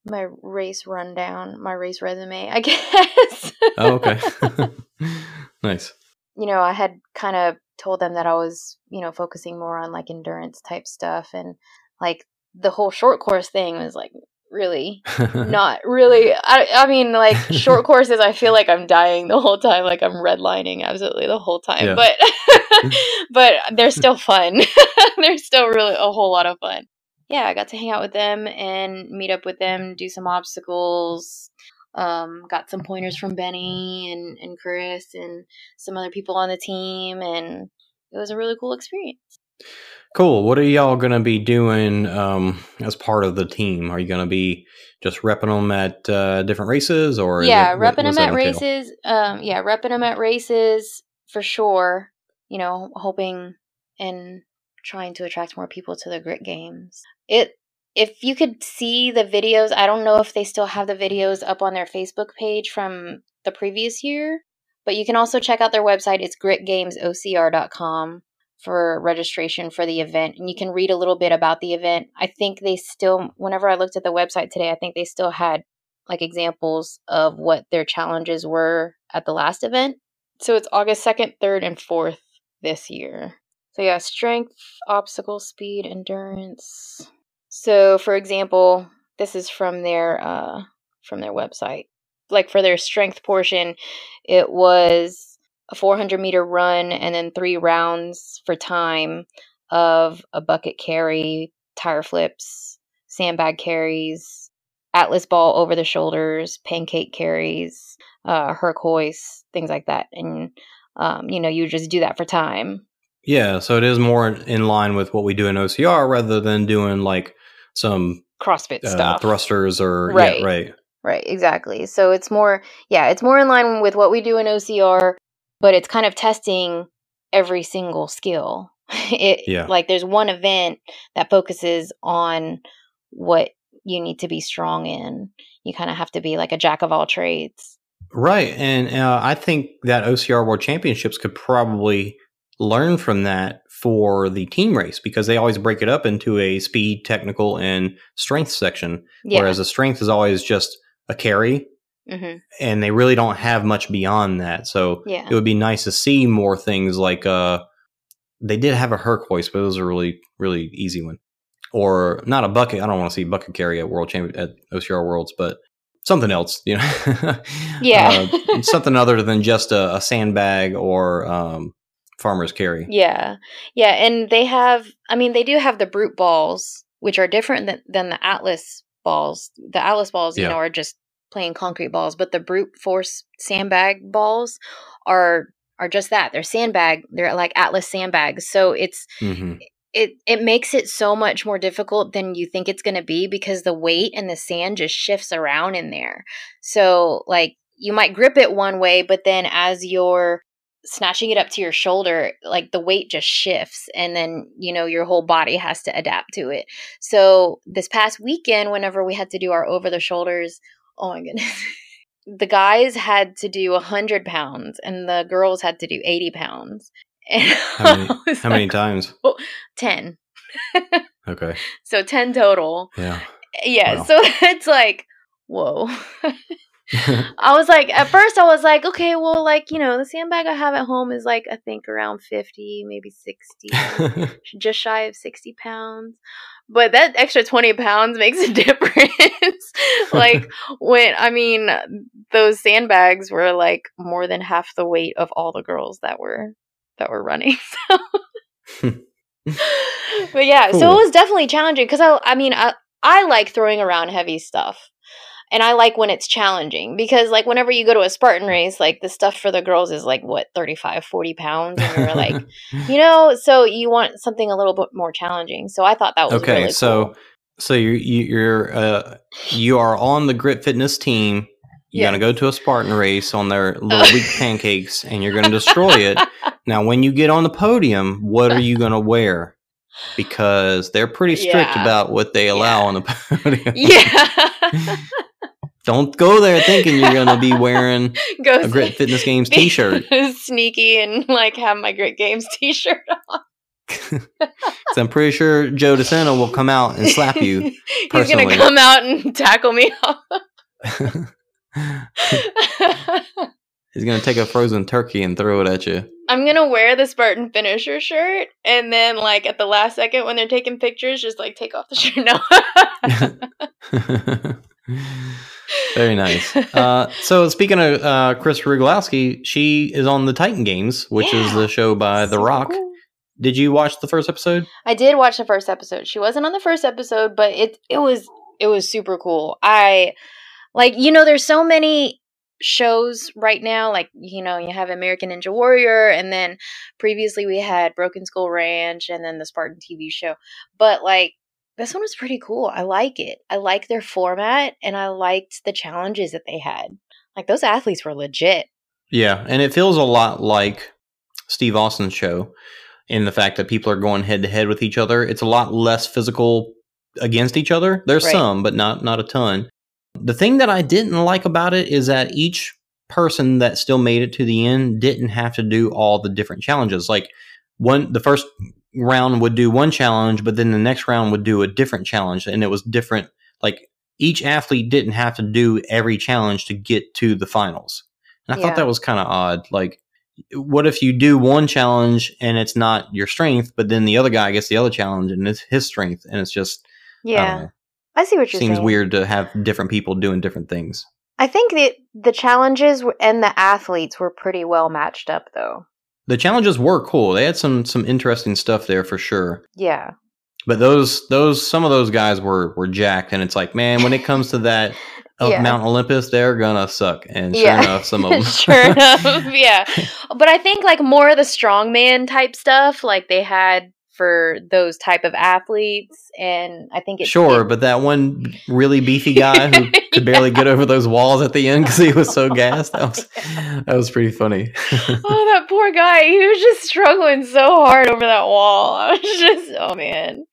my race rundown, my race resume, I guess. Oh, okay. nice. you know, I had kind of told them that I was, you know, focusing more on like endurance type stuff and like the whole short course thing was like really not really I I mean like short courses I feel like I'm dying the whole time like I'm redlining absolutely the whole time Yeah. but but they're still fun they're still really a whole lot of fun yeah I got to hang out with them and meet up with them do some obstacles um got some pointers from Benny and and Chris and some other people on the team and it was a really cool experience Cool. What are y'all gonna be doing um, as part of the team? Are you gonna be just repping them at uh, different races, or yeah it- repping them at races um yeah repping them at races for sure you know hoping and trying to attract more people to the grit games it if you could see the videos i don't know if they still have the videos up on their facebook page from the previous year but you can also check out their website it's gritgamesocr.com for registration for the event and you can read a little bit about the event i think they still whenever i looked at the website today i think they still had like examples of what their challenges were at the last event. So it's August 2nd, 3rd, and 4th this year. So yeah, strength, obstacle speed, endurance. So for example, this is from their uh from their website. Like for their strength portion, it was a 400 meter run and then three rounds for time of a bucket carry, tire flips, sandbag carries, atlas ball over the shoulders, pancake carries, uh, herc hoist, things like that. And, um, you know, you just do that for time. Yeah, so it is more in line with what we do in OCR rather than doing like some CrossFit uh, stuff. thrusters or Right. yeah, right. Right, exactly. So it's more, yeah, it's more in line with what we do in OCR, but it's kind of testing every single skill. it Yeah. like there's one event that focuses on what you need to be strong in. You kind of have to be like a jack of all trades. Right, and uh, I think that OCR World Championships could probably learn from that for the team race because they always break it up into a speed, technical, and strength section. Yeah. Whereas a strength is always just a carry, hmm and they really don't have much beyond that. So Yeah. it would be nice to see more things like uh, they did have a Herc but it was a really really easy one, or not a bucket. I don't want to see bucket carry at World Champion at OCR Worlds, but something else, you know. Yeah. Uh, something other than just a, a sandbag or um, farmer's carry. Yeah. Yeah. And they have, I mean, they do have the brute balls, which are different than, than the Atlas balls. The Atlas balls, you Yeah. know, are just plain concrete balls, but the brute force sandbag balls are are just that. They're sandbag. They're like Atlas sandbags. So it's hmm it it makes it so much more difficult than you think it's going to be because the weight and the sand just shifts around in there. So like you might grip it one way, but then as you're snatching it up to your shoulder, like the weight just shifts and then, you know, your whole body has to adapt to it. So this past weekend, whenever we had to do our over the shoulders, oh my goodness. The guys had to do 100 pounds and the girls had to do 80 pounds. And How many- How many like, times? 10. Okay. So 10 total. Yeah. Yeah. Wow. So it's like, whoa. I was like, at first, I was like, okay, well, like, you know, the sandbag I have at home is like, I think around 50, maybe 60, just shy of 60 pounds. But that extra 20 pounds makes a difference. like, when, I mean, those sandbags were like more than half the weight of all the girls that were, that were running. So. but yeah, so it was definitely challenging because I, I mean, I, I like throwing around heavy stuff. And I like when it's challenging because, like, whenever you go to a Spartan race, like, the stuff for the girls is like, what, 35, 40 pounds? And you're like, you know, so you want something a little bit more challenging. So I thought that was okay, really so cool. So you're you- you're uh, you are on the Grit Fitness team. You're Yes. gonna go to a Spartan race on their little weak pancakes, and you're gonna destroy it. Now, when you get on the podium, what are you gonna wear? Because they're pretty strict Yeah. about what they allow Yeah. on the podium. Yeah. Don't go there thinking you're gonna be wearing a Grit Fitness Games T-shirt. sneaky and like have my Grit Games T-shirt on. 'Cause I'm pretty sure Joe De Sena will come out and slap you. He's gonna come out and tackle me He's gonna take a frozen turkey and throw it at you. I'm gonna wear the Spartan finisher shirt, and then like at the last second when they're taking pictures, just like take off the shirt. No. Very nice. Uh, so speaking of uh, Kris Rugloski, she is on the Titan Games, which is the show by The Rock. cool. Did you watch the first episode? I did watch the first episode. She wasn't on the first episode, but it it was it was super cool. I like you know there's so many shows right now like you know you have American Ninja Warrior and then previously we had Broken Skull Ranch and then the Spartan TV show. But like this one was pretty cool. I like it. I like their format and I liked the challenges that they had. Like those athletes were legit. Yeah, and it feels a lot like Steve Austin's show in the fact that people are going head to head with each other. It's a lot less physical against each other. There's Right. some, but not not a ton. The thing that I didn't like about it is that each person that still made it to the end didn't have to do all the different challenges. Like one the first round would do one challenge, but then the next round would do a different challenge and it was different like each athlete didn't have to do every challenge to get to the finals. And I Yeah. thought that was kind of odd. Like, what if you do one challenge and it's not your strength, but then the other guy gets the other challenge and it's his strength, and it's just I Yeah. know, I see what you're saying. seems saying. weird to have different people doing different things. I think that the challenges and the athletes were pretty well matched up, though. The challenges were cool. They had some some interesting stuff there for sure. Yeah. But those those some of those guys were were jacked, and it's like, man, when it comes to that of Yeah. Mount Olympus, they're gonna suck. And sure Yeah. enough, some of them. sure enough, yeah. But I think like more of the strongman type stuff, like they had for those type of athletes, and I think it Sure, it- but that one really beefy guy who could barely get over those walls at the end because he was so gassed. That was that was pretty funny. oh, that poor guy. He was just struggling so hard over that wall. I was just, oh man.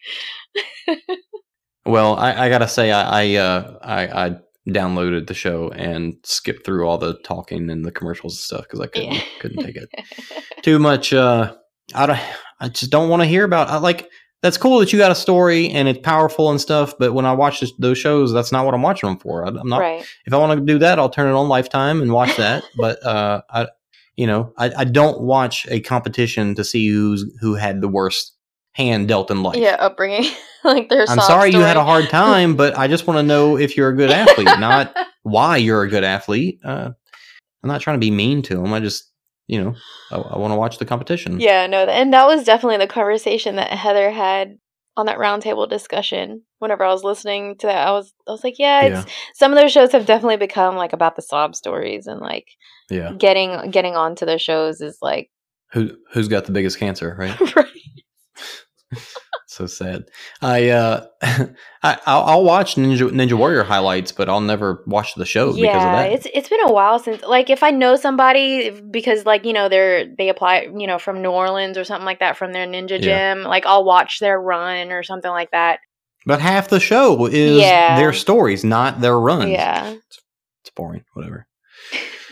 well, I, I gotta say, I I, uh, I I downloaded the show and skipped through all the talking and the commercials and stuff because I couldn't Yeah. couldn't take it too much. Uh, I don't. I just don't want to hear about. I like. That's cool that you got a story and it's powerful and stuff, but when I watch this, those shows, that's not what I'm watching them for. I, I'm not right. if I want to do that, I'll turn it on Lifetime and watch that. but uh, I, you know, I, I don't watch a competition to see who's who had the worst hand dealt in life. Yeah, upbringing. like there's. I'm sorry you had a hard time, but I just want to know if you're a good athlete, not why you're a good athlete. Uh, I'm not trying to be mean to them. I just, you know, I, I want to watch the competition. Yeah, no, and that was definitely the conversation that Heather had on that roundtable discussion. Whenever I was listening to that, I was I was like, yeah, it's some of those shows have definitely become like about the sob stories and like yeah. getting getting onto the shows is like Who who's got the biggest cancer, right? right. so sad. I uh, I I'll, I'll watch Ninja Ninja Warrior highlights, but I'll never watch the show because of Yeah, that. it's it's been a while since like if I know somebody because like you know they're they apply you know from New Orleans or something like that from their ninja Yeah. gym like I'll watch their run or something like that. But half the show is Yeah. their stories, not their runs. Yeah. It's boring. Whatever.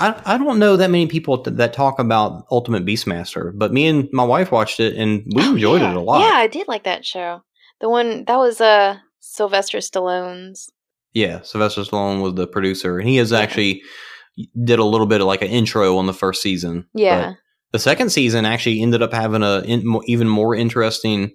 I, I don't know that many people th- that talk about Ultimate Beastmaster, but me and my wife watched it and we Oh, enjoyed yeah. it a lot. Yeah, I did like that show. The one that was uh Sylvester Stallone's. Yeah, Sylvester Stallone was the producer, and he has Yeah. actually did a little bit of like an intro on the first season. Yeah. The second season actually ended up having a in, mo- even more interesting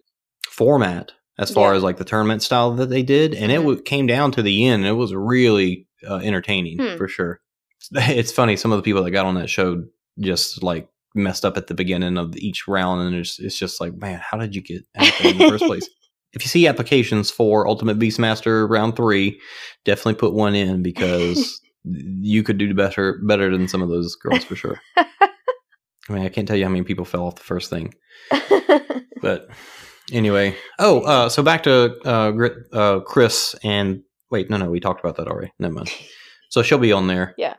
format as far Yeah. as like the tournament style that they did, and it Mhm. w- came down to the end. And it was really uh, entertaining Hmm. for sure. It's funny some of the people that got on that show just like messed up at the beginning of each round, and it's, it's just like, man, how did you get out there in the first place? If you see applications for Ultimate Beastmaster round three, definitely put one in because you could do better better than some of those girls for sure. I mean, I can't tell you how many people fell off the first thing, but Anyway, oh, uh, so back to uh, Grit- uh, Kris and wait, no, no, we talked about that already. Never mind. So she'll be on there. Yeah,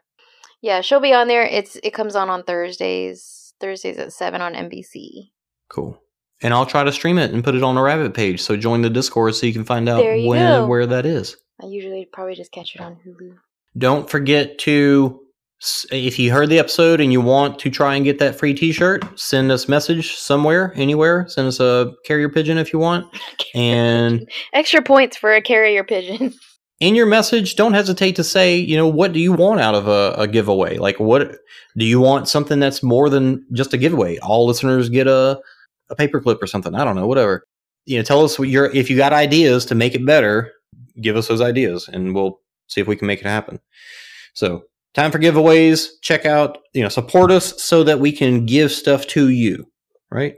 she'll be on there. It's it comes on on Thursdays. Thursdays at seven on NBC. Cool. And I'll try to stream it and put it on a rabbit page. So join the Discord so you can find out when go. where that is. I usually probably just catch it on Hulu. Don't forget to, if you heard the episode and you want to try and get that free T-shirt, send us a message somewhere, anywhere. Send us a carrier pigeon if you want. And Extra points for a carrier pigeon. in your message, don't hesitate to say, you know, what do you want out of a, a giveaway? Like, what do you want something that's more than just a giveaway? All listeners get a a paperclip or something. I don't know, whatever. You know, tell us what your if you got ideas to make it better, give us those ideas, and we'll see if we can make it happen. So, time for giveaways. Check out, you know, support us so that we can give stuff to you. Right?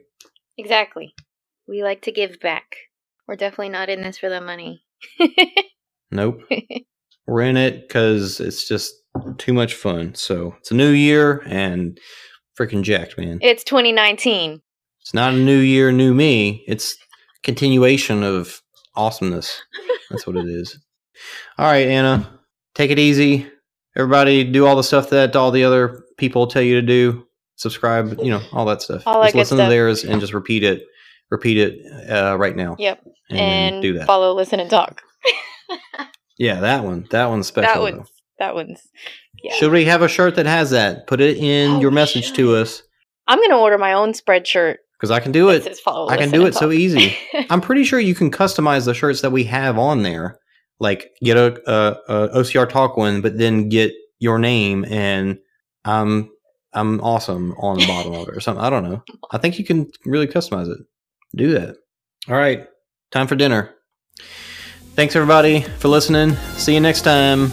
exactly. We like to give back. We're definitely not in this for the money. Nope. We're in it because it's just too much fun. So it's a new year and freaking jacked, man. it's 2019. It's not a new year, new me. It's continuation of awesomeness. That's what it is. All right, Anna, take it easy. Everybody, do all the stuff that all the other people tell you to do. Subscribe, you know, all that stuff. All just listen stuff. to theirs and just repeat it. Repeat it uh, right now. Yep. And, And, do that. follow, listen, and talk. Yeah, that one. That one's special. that though. one's that one's. Yeah. Should we have a shirt that has that? Put it in Oh, your message to us I'm gonna order my own Spreadshirt. because I can do it. says I can do it so easy. I'm pretty sure you can customize the shirts that we have on there. Like get a, a, a OCR talk one, but then get your name and I'm I'm awesome on the bottom of it or something. I don't know. I think you can really customize it. Do that. All right. Time for dinner. Thanks everybody for listening. See you next time.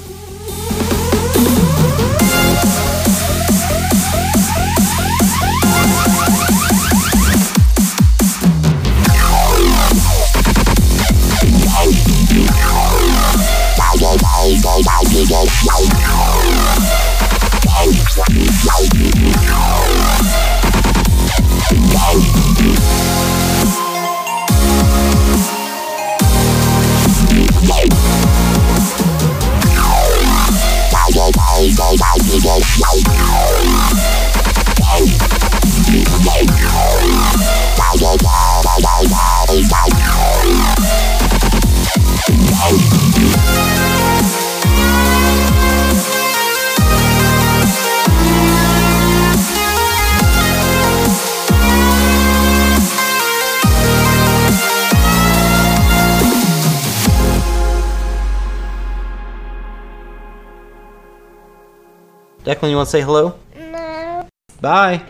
Declan, you want to say hello? No. Bye.